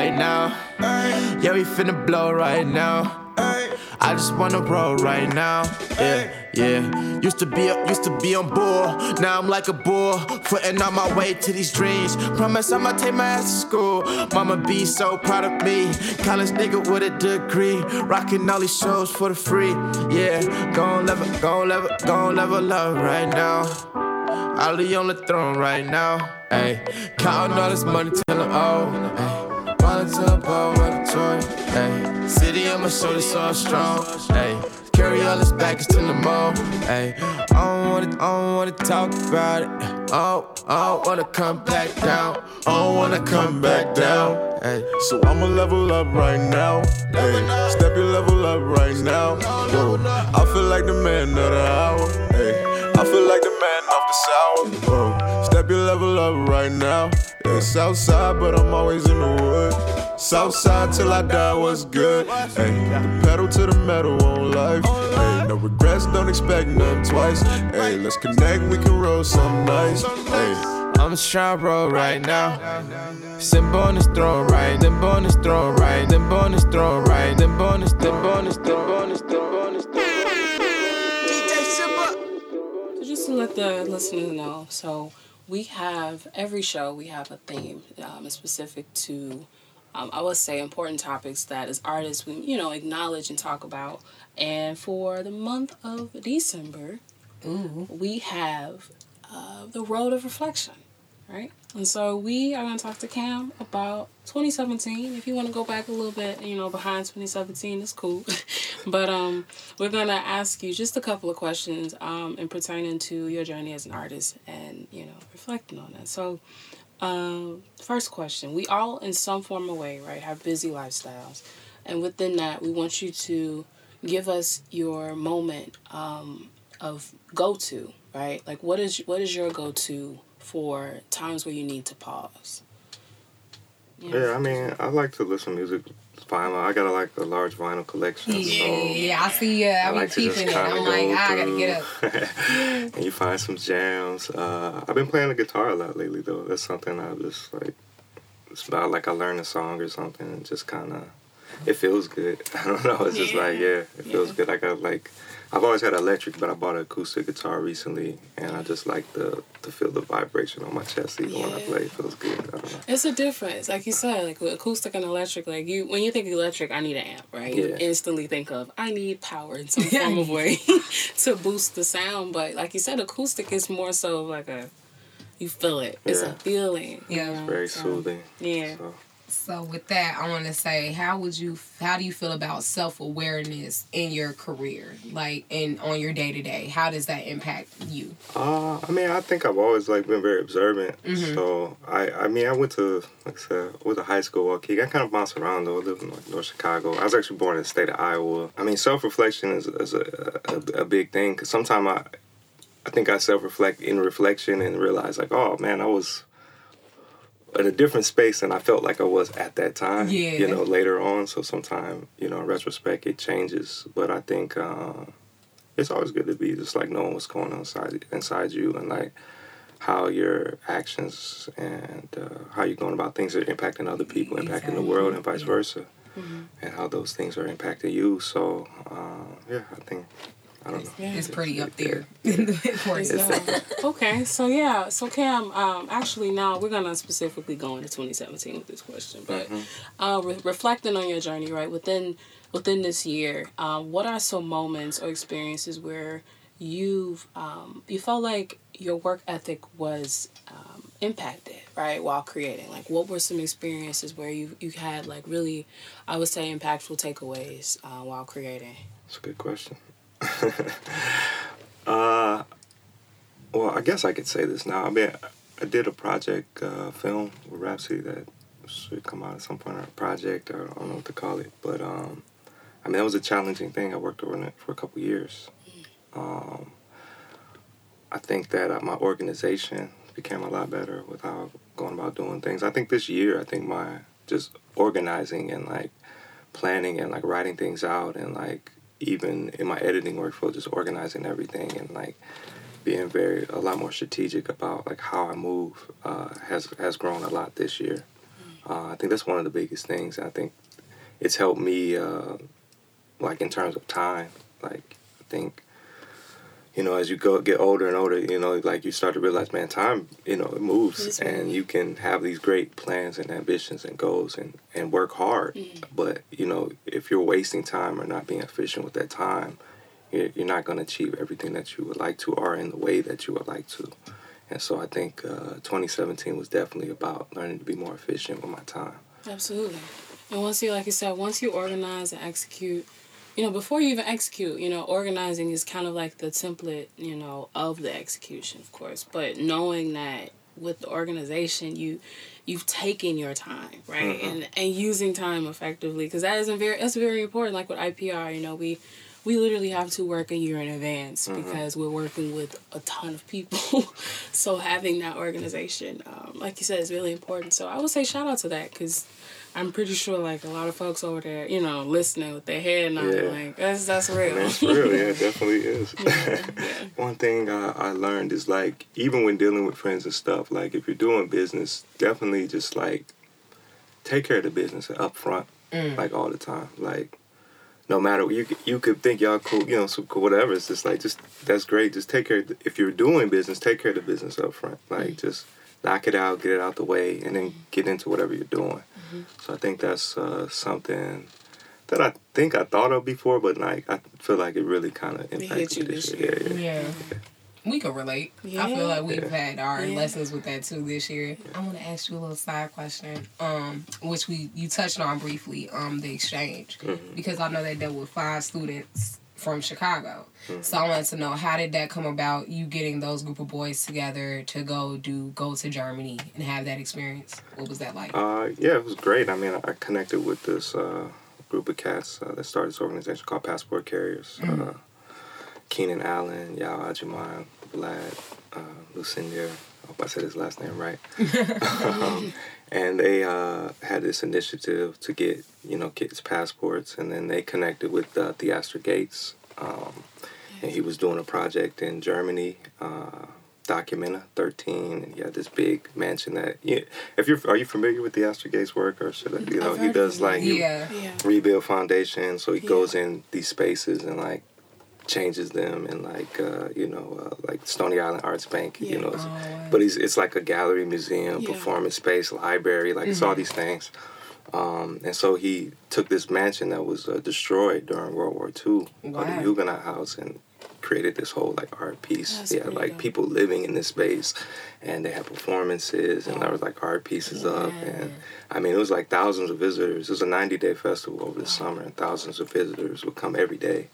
Right now. Yeah, we finna blow right now. I just wanna roll right now. Yeah, yeah. Used to be used to be on board. Now I'm like a bull, footing on my way to these dreams. Promise I'ma take my ass to school. Mama be so proud of me. College nigga with a degree, rocking all these shows for the free. Yeah, gon' level, gon' level, gon' level up right now. Ali on the throne right now. Ayy, counting all this money till I'm old. Ayy, rolling to a ball with a toy. Ayy, city on my shoulders so I'm strong. Ayy. Carry all this baggage to the mall. Ayy, I don't wanna, I don't wanna talk about it. Oh, I don't wanna come back down. I don't wanna come back down. Ay. So I'ma level up right now. Ay. Step your level up right now. Whoa. I feel like the man of the hour. Ay. I feel like the man off the sour. Whoa. Step your level up right now. Yeah, Southside, but I'm always in the wood. Southside till I die, what's good? Ay. The pedal to the metal on life. Ay. No regrets, don't expect none twice. Hey, let's connect, we can roll some nice. Ay. I'm just trying to roll right now. Simba on his throne right, then bonus throne right, then bonus throne right, then bonus, then bonus, then bonus, then bonus. So just to let the listeners know, so we have every show we have a theme um, specific to um, I would say important topics that as artists we you know acknowledge and talk about. And for the month of December, we have uh, the road of reflection, right? And so we are going to talk to Cam about 2017. If you want to go back a little bit, you know, behind 2017, it's cool. but um, we're going to ask you just a couple of questions um, in pertaining to your journey as an artist and, you know, reflecting on that. So, um, first question we all, in some form or way, right, have busy lifestyles. And within that, we want you to give us your moment um, of go to, right? Like, what is what is your go to for times where you need to pause? Yeah, I mean, I like to listen to music. Vinyl. I got a, like a large vinyl collection. Yeah, so yeah, I see. Yeah, I, be like just peeping it. I'm like, go I gotta get up. and you find some jams. Uh, I've been playing the guitar a lot lately, though. That's something I just like. It's about like I learned a song or something, and just kind of, it feels good. I don't know. It's just like yeah, it feels good. I got like. I've always had electric, but I bought an acoustic guitar recently, and I just like the to feel the vibration on my chest even when I play. It feels good. I don't know. It's a difference, like you said, like with acoustic and electric. Like you, when you think electric, I need an amp, right? You instantly think of I need power in some form of way to boost the sound. But like you said, acoustic is more so like a you feel it. It's Yeah. a feeling. Yeah. know, Very so, soothing. Yeah. So with that, I want to say, how would you, how do you feel about self awareness in your career, like and on your day to day? How does that impact you? Uh, I mean, I think I've always like been very observant. Mhm. So I, I mean, I went to like I said, I went to high school. Okay, I kind of bounced around though. I lived in like North Chicago. I was actually born in the state of Iowa. I mean, self reflection is, is a, a a big thing because sometimes I, I think I self reflect in reflection and realize like, oh man, I was in a different space than I felt like I was at that time. Yeah. You know, later on. So sometimes you know, in retrospect, it changes. But I think. Uh, it's always good to be just like knowing what's going on inside inside you and like how your actions and uh, how you're going about things are impacting other people, impacting the world, and vice versa, and how those things are impacting you. So uh, yeah, I think I don't know. It's pretty up there. So, okay, so yeah, so Cam, um, actually now we're gonna specifically go into 2017 with this question, but Mm-hmm. uh, re- reflecting on your journey, right within within this year, um, what are some moments or experiences where you've um, you felt like your work ethic was um, impacted, right, while creating? Like, what were some experiences where you you had like really, I would say, impactful takeaways uh, while creating? That's a good question. uh, well, I guess I could say this now. I mean, I did a project uh, film with Rhapsody that should come out at some point, or a project, or I don't know what to call it. But um, I mean, that was a challenging thing. I worked on it for a couple years. Um, I think that uh, my organization became a lot better with how going about doing things. I think this year, I think my just organizing and like planning and like writing things out and like even in my editing workflow, just organizing everything and like being very a lot more strategic about like how I move uh, has has grown a lot this year. Uh, I think that's one of the biggest things. I think it's helped me uh, like in terms of time. Like I think you know as you go get older and older, you know like you start to realize, man, time you know it moves, and moving. you can have these great plans and ambitions and goals and and work hard. But you know if you're wasting time or not being efficient with that time, you're, you're not going to achieve everything that you would like to or in the way that you would like to. And so I think uh, 2017 was definitely about learning to be more efficient with my time. Absolutely. And once you, like you said, once you organize and execute, you know, before you even execute, you know, organizing is kind of like the template, you know, of the execution, of course. But knowing that with the organization, you you've taken your time, right, Mhm. and and using time effectively, because that isn't very that's very important. Like with IPR, you know, we we literally have to work a year in advance Mhm. because we're working with a ton of people. so having that organization, um, like you said, is really important. So I would say shout out to that because I'm pretty sure like a lot of folks over there, you know, listening with their head nodding, Yeah. like that's that's real. That's real, yeah, it definitely is. One thing I, I learned is like, even when dealing with friends and stuff, like if you're doing business, definitely just like take care of the business up front, Mm. like all the time. Like, no matter you you could think y'all cool, you know, so cool, whatever. It's just like just that's great. Just take care. Of the, if you're doing business, take care of the business up front. Like just knock it out, get it out the way, and then get into whatever you're doing. So I think that's uh, something that I think I thought of before, but like I feel like it really kind of impacted you me this this year. Yeah, yeah. Yeah. We can relate. I feel like we've Yeah. had our Yeah. lessons with that too this year. I want to ask you a little side question, um, which we you touched on briefly, um, the exchange, Mhm. because I know that dealt with five students from Chicago. Mhm. So I wanted to know how did that come about? You getting those group of boys together to go do go to Germany and have that experience. What was that like? Uh, yeah, it was great. I mean, I connected with this uh, group of cats uh, that started this organization called Passport Carriers. Mhm. Uh, Keenan Allen, Yao Ajimai, Vlad, uh, Lucinda. I hope I said his last name right. um, and they uh, had this initiative to get you know kids passports, and then they connected with uh, Theaster Gates, um, and he was doing a project in Germany. Uh, Documenta 13, and he had this big mansion that. Yeah, if you're, are you familiar with Theaster Gates work, or should I, you know, I've he does of it. like he Yeah. Yeah. rebuild foundations, so he Yeah. goes in these spaces and like changes them and like uh, you know uh, like Stony Island Arts Bank, you know, it's- but he's it's like a gallery, museum, Yeah. performance space, library, like it's all Mhm. these things. Um, and so he took this mansion that was uh, destroyed during World War II, called the Wow. Huguenot House, and created this whole like art piece. That's pretty like dope. people living in this space, and they had performances, and there was like art pieces up, and I mean it was like thousands of visitors. It was a ninety day festival over the summer, and thousands of visitors would come every day,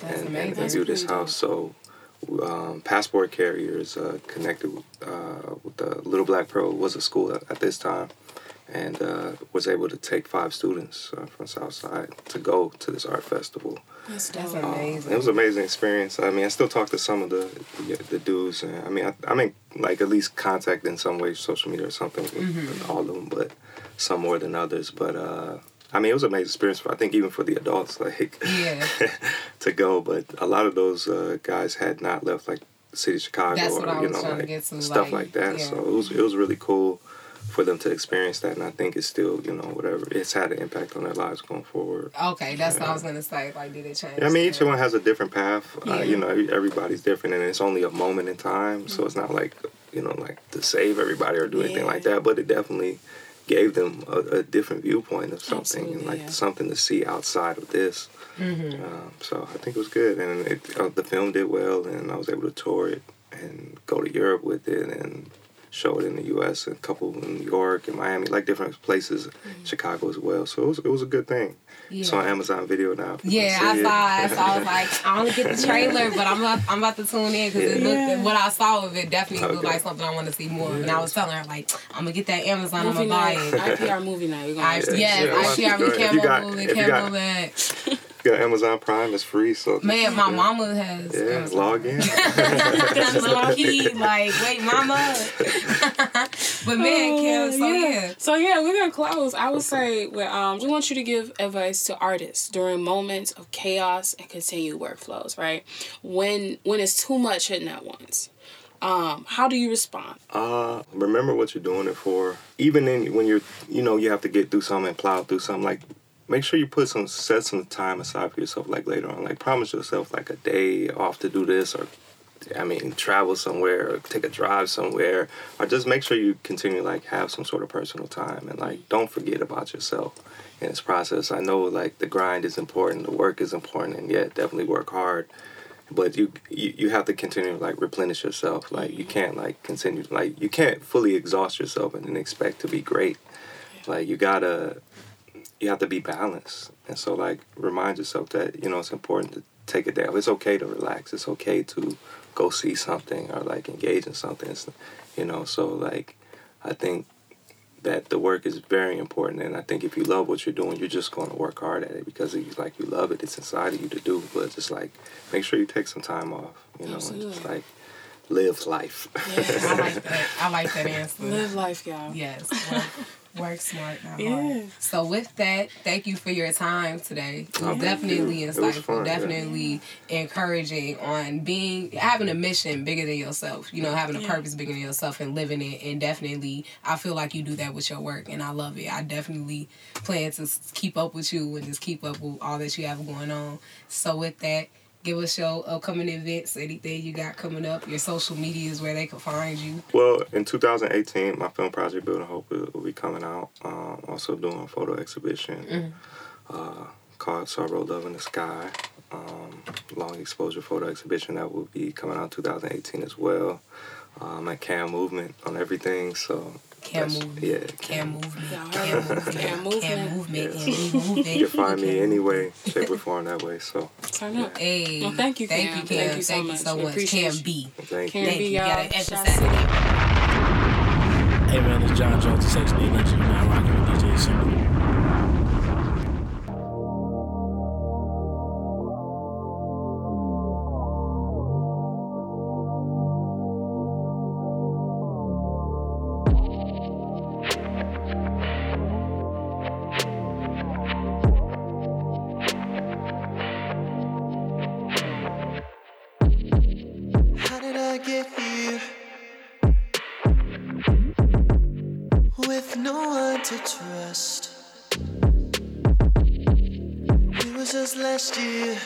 That's and, amazing. and, this house. So. Um, passport carriers uh, connected uh, with the Little Black Pearl was a school at, at this time, and uh, was able to take five students uh, from Southside to go to this art festival. That's, that's Um, amazing. it was an amazing experience. I mean, I still talk to some of the the, the dudes. And, I mean, I, I'm in like at least contact in some way, social media or something with, Mhm. with all of them, but some more than others. But uh, I mean, it was an amazing experience. For, I think even for the adults, like Yeah. to go. But a lot of those uh, guys had not left like the city of Chicago That's or you know like stuff like, like that. yeah. So it was it was really cool for them to experience that, and I think it's still you know whatever it's had an impact on their lives going forward. Okay, that's what I was gonna say. Like, did it change? Yeah, I mean, each one has a different path. Uh, Yeah. you know, everybody's different, and it's only a moment in time. So it's not like you know, like to save everybody or do anything like that. But it definitely gave them a, a different viewpoint of something and like something to see outside of this. Mm-hmm. Um, so I think it was good, and it, uh, the film did well, and I was able to tour it and go to Europe with it and show it in the U.S. and a couple in New York and Miami, like different places, mm-hmm. Chicago as well. So it was it was a good thing. It's on Amazon Video now. Yeah, I saw. it. it. So I was like, I only get the trailer, but I'm about, I'm about to tune in because it Yeah. looked. What I saw of it definitely looked like something I want to see more. And I was telling her like, I'm gonna get that Amazon. I'm gonna buy it. IPR movie night. We gonna I, watch that yes, shit. IPR we If you can't got- move if it. you Can't move it. You got Amazon Prime. It's free. So Man, my mama has. Yeah, Amazon. log in. That's low key, like, wait, mama. but man, Kim, so yeah. So yeah, we're gonna close. I would say, well, um, we want you to give advice to artists during moments of chaos and continued workflows. Right, when when it's too much hitting at once. Um, how do you respond? Uh, remember what you're doing it for. Even in when you're, you know, you have to get through something and plow through something. Like, make sure you put some set some time aside for yourself. Like later on, like promise yourself like a day off to do this, or I mean, travel somewhere, or take a drive somewhere, or just make sure you continue like have some sort of personal time. And like don't forget about yourself in this process. I know like the grind is important, the work is important, and yeah, definitely work hard. But you, you you have to continue like replenish yourself. Like you can't like continue like you can't fully exhaust yourself and then expect to be great. Like you gotta you have to be balanced and so like remind yourself that you know it's important to take a day off it's okay to relax it's okay to go see something or like engage in something it's, you know so like i think that the work is very important and i think if you love what you're doing you're just going to work hard at it because you like you love it it's inside of you to do but just like make sure you take some time off you know and just like live life I like that. I like that answer. Live life, y'all. Yes. Work, work smart, not Yeah. hard. So with that, thank you for your time today. It oh, was Oh, definitely thank was insightful, fun, yeah. definitely encouraging on being having a mission bigger than yourself. You know, having a Yeah. purpose bigger than yourself and living it. And definitely, I feel like you do that with your work, and I love it. I definitely plan to keep up with you and just keep up with all that you have going on. So with that. Give us your upcoming events, anything you got coming up, your social media is where they can find you. Well, in 2018, my film project Building Hope will, will be coming out. Um, also doing a photo exhibition uh, called Sorrow Love in the Sky. Um, long exposure photo exhibition that will be coming out 2018 as well. Um, at Cam Movement on everything. So Cam that's- Movement. Yeah, Cam movement. Y'all Cam heard it. movement. Cam movement. Cam movement. Yeah. And we moving. You can find me any way, shape, or form that way. So Turn up. Hey. Well, thank you, Thank Cam. you, Cam. Thank you so Thank you much. so much. Cam. B. thank Cam you. Thank B, you. You y'all. gotta Shout emphasize City. it. Hey man, it's John Jones, the Sex Legend. With no one to trust. It was just last year.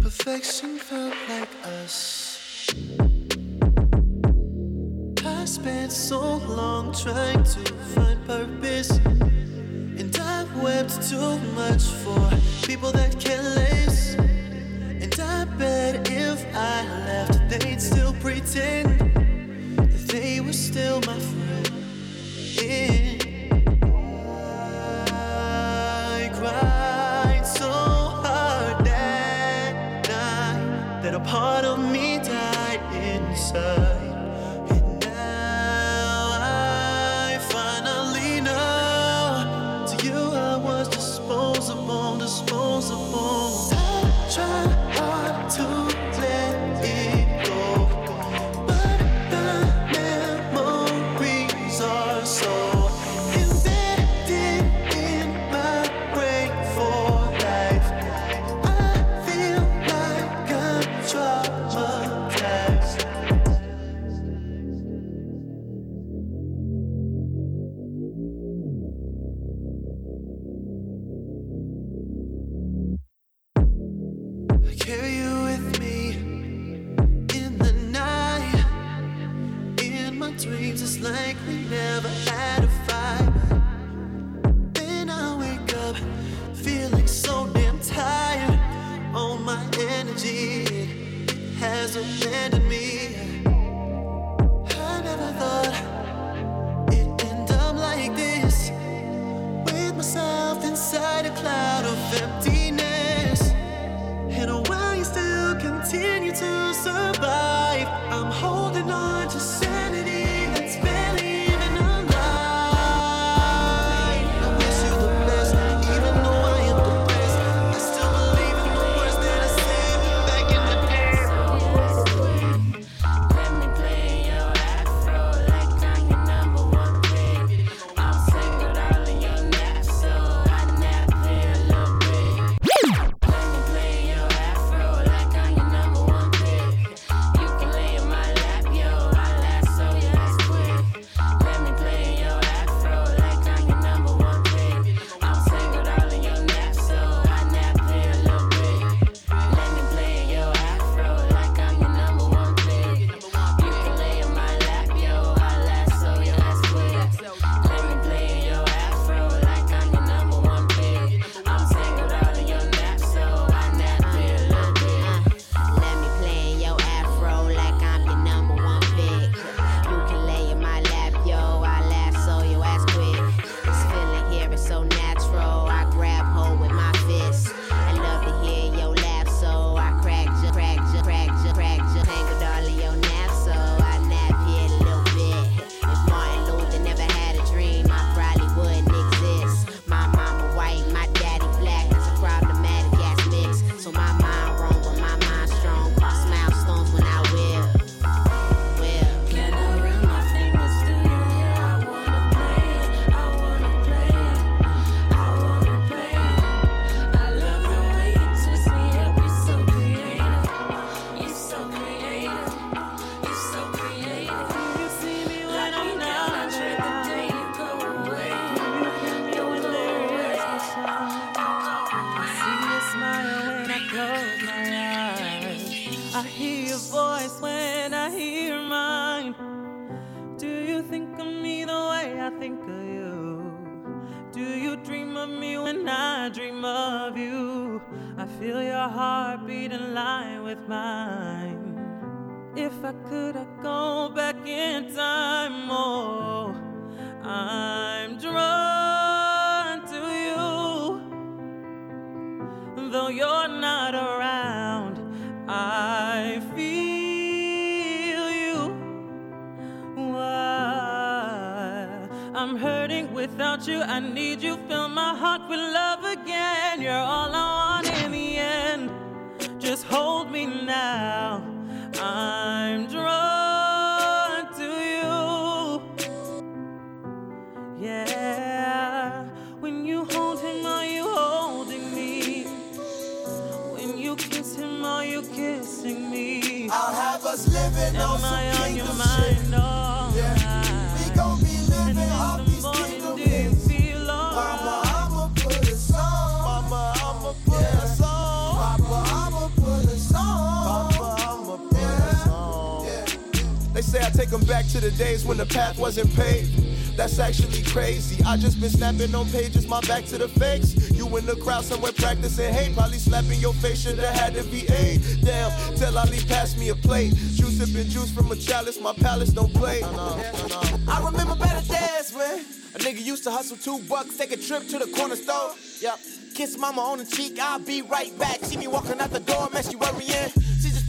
Perfection felt like us. I spent so long trying to find purpose. And I've wept too much for people that can't last. And I bet if I left, they'd still pretend still my friend. Time. I'm drawn to you. Though you're not around, I feel you. Why? I'm hurting without you. I need you. Fill my heart with love again. You're all I want in the end. Just hold me now. Them back to the days when the path wasn't paved. That's actually crazy. I just been snapping on pages, my back to the fakes. You in the crowd somewhere practicing hate, probably slapping your face, shoulda had to be aid. Damn, tell Ali pass me a plate. Juice sipping juice from a chalice, my palace don't play. I remember better days when a nigga used to hustle two bucks, take a trip to the corner store. Yep. Kiss mama on the cheek, I'll be right back. See me walking out the door, mess you worrying.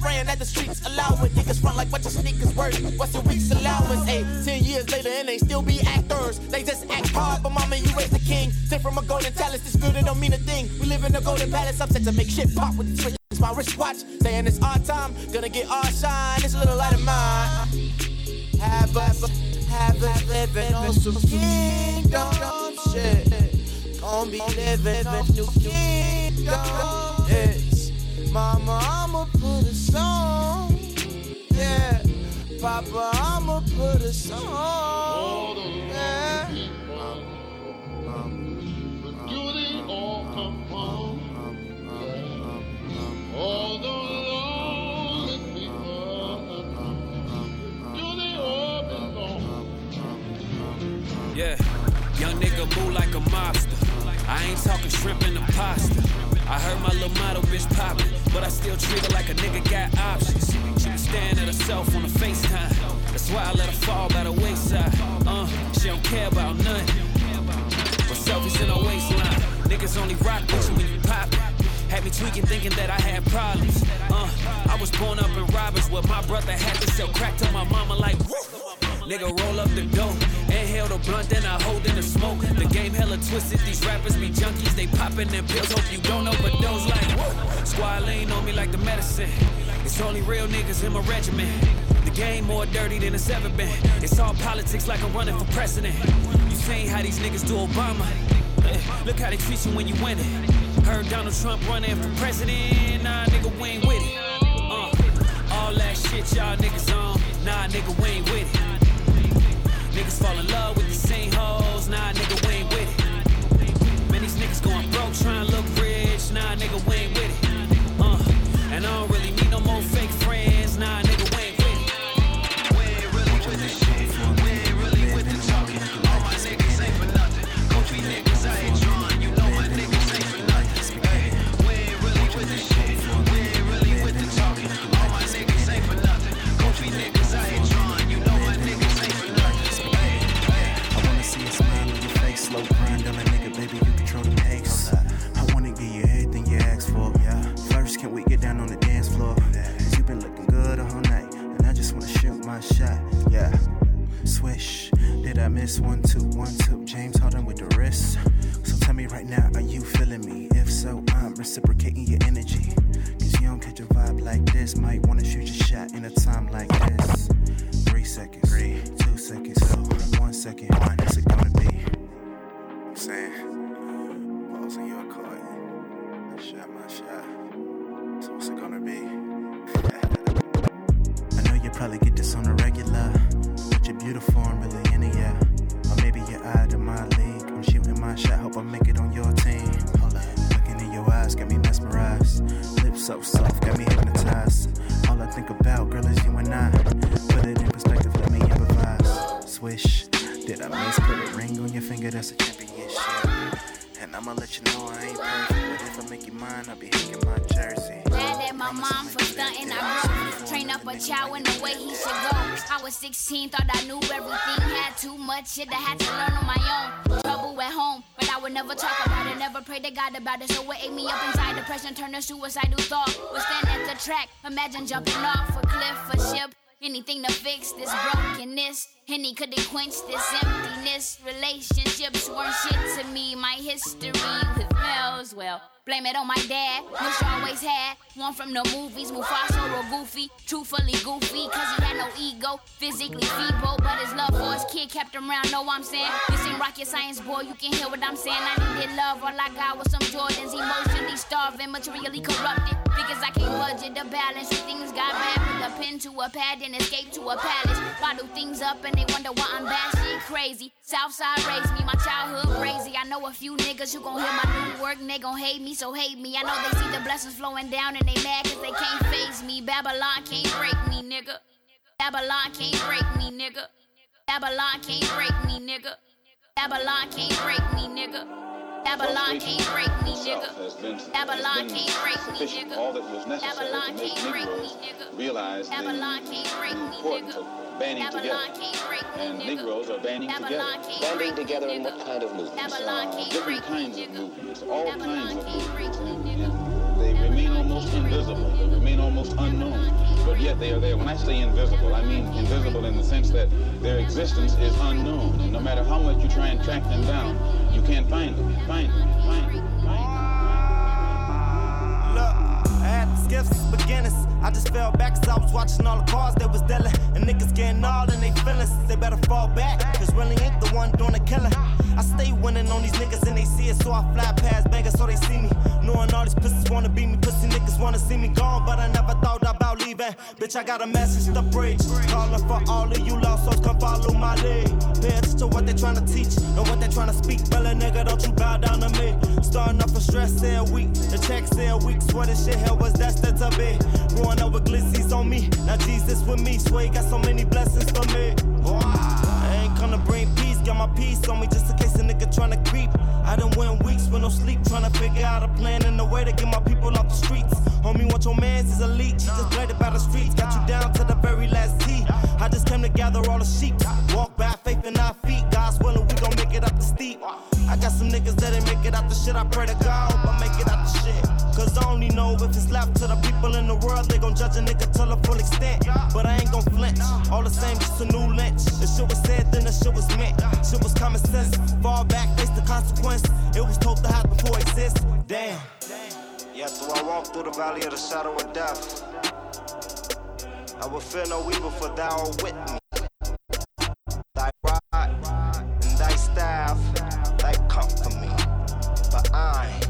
She just praying that the streets allow it. Niggas front like what your sneakers worth. What's your week's allowance? Hey, ten years later and they still be actors. They just act hard, but mama, you raised the king. Sent from a golden talent, this it don't mean a thing. We live in a golden palace, I'm set to make shit pop with the. It's my wristwatch, saying it's our time. Gonna get our shine, this little light of mine. Have a, have us living on some kingdom shit. Gonna be living on new kingdom. Yes. Mama, Yeah. Papa, I'ma put a song. Yeah. All the lonely people, do they all belong? Yeah, young nigga move like a mobster. I ain't talking shrimp and the pasta. I heard my little model bitch poppin', but I still treat her like a nigga got options. Herself on the FaceTime. That's why I let her fall by the wayside. Uh, she don't care about nothing. But selfies in her waistline. Niggas only rock with you when you pop. Had me tweaking, thinking that I had problems. Uh, I was born up in Robbers where my brother had to sell crack to my mama like woo. Nigga roll up the dough, inhale the blunt, then I hold in the smoke. The game hella twisted, these rappers be junkies, they popping them pills. Hope you don't overdose like woo. Squad lean on me like the medicine. It's only real niggas in my regiment. The game more dirty than it's ever been. It's all politics like I'm running for president. You seen how these niggas do Obama? Eh, Look how they treat you when you win it. Heard Donald Trump running for president. Nah, nigga, we ain't with it. Uh, all that shit y'all niggas on. Nah, nigga, we ain't with it. Niggas fall in love with the same hoes. Nah, nigga, we ain't with it. Man, these niggas going broke trying to look rich. Nah, nigga, we ain't miss one, two, one, two? James Harden with the wrist. So tell me right now, are you feeling me? If so, I'm reciprocating your energy. Cause you don't catch a vibe like this, might wanna shoot your shot in a time like this. Three seconds, three, two seconds, two, one second, one. What's it gonna be? I'm saying, finger, that's a championship. And I'm I'ma let you know I ain't perfect. But if I make you mine, I'll be hanging my jersey. Mad at my mom for stunting, I grew. Train up a child in the way he should go. I was 16, thought I knew everything. Had too much shit I had to learn on my own. Trouble at home, but I would never talk about it. Never pray to God about it. So it ate me up inside. Depression turned to suicidal thought. Was standing at the track, imagine jumping off a cliff, a ship. Anything to fix this brokenness. Any couldn't quench this emptiness. Relationships weren't shit to me. My history with well, blame it on my dad. which always had one from the movies. Mufasa or Goofy. Truthfully goofy, cause he had no ego. Physically feeble, but his love for his kid kept him around. Know what I'm saying? This ain't rocket science, boy. You can hear what I'm saying. I needed love. All I got was some Jordans. Emotionally starving, materially corrupted. Because I can't budget the balance. Things got bad, put a pen to a pad and escape to a palace. Bottle things up and they wonder why I'm bad crazy. Southside raised me, my childhood crazy. I know a few niggas who gon' hear my new work and they gon' hate me, so hate me. I know they see the blessings flowing down and they mad cause they can't phase me. Babylon can't break me, nigga. Babylon can't break me, nigga. Babylon can't break me, nigga. Babylon can't break me, nigga. Babylon can't break me, nigga. Babylon can't break me, nigga. All that was necessary Babylon can't break me, nigga. realize Babylon the can't break me, importance of banding together. can't break me, And. Negroes are banding together. can't break me, together in what kind of movements? Babylon can't different kinds of nigga. movements, all kinds of movements. me, nigga. They remain almost invisible. They remain almost unknown. But yet they are there. When I say invisible, I mean invisible in the sense that their existence is unknown. And no matter how much you try and track them down, you can't find them. Find them. Find them. I had the skips beginners. I just fell back cause I was watching all the cars they was dealing. And niggas getting all in their feelings. They better fall back, cause really ain't the one doing the killing. I stay winning on these niggas and they see it, so I fly past bangers so they see me. Knowing all these pussies wanna be me, pussy niggas wanna see me gone, but I never thought about leaving. Bitch, I got a message to preach. Calling for all of you lost souls, come follow my lead. Pay attention to what they tryna teach, know what they tryna speak. Bella nigga, don't you bow down to me. Starting off a stress cell week, the check cell week, swear this shit hell was destined to be. Growing up with glissies on me, now Jesus with me, swear he got so many blessings for me. My peace on me just in case a nigga tryna creep. I done went weeks with no sleep, tryna figure out a plan and a way to get my people off the streets. Homie, want your mans is a leech, he just it by the streets, got you down to the very last T. I just came to gather all the sheep, walk by faith in our feet. God's willing, we gon' make it up the steep. I got some niggas that ain't make it out the shit. I pray to God, hope I make it out the shit. Cause I only know if it's left to the people in the world, they gon' judge a nigga to the full extent. But I ain't gon' flinch. All the same, just a new lynch. The shit was said, then the shit was meant. Shit was common sense. Fall back, face the consequence. It was told to hide before it exists. Damn. Yet do I walk through the valley of the shadow of death. I will fear no evil, for thou art with me. Thy rod and thy staff, comfort me. But I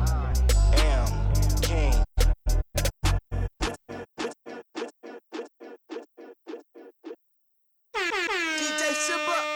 什么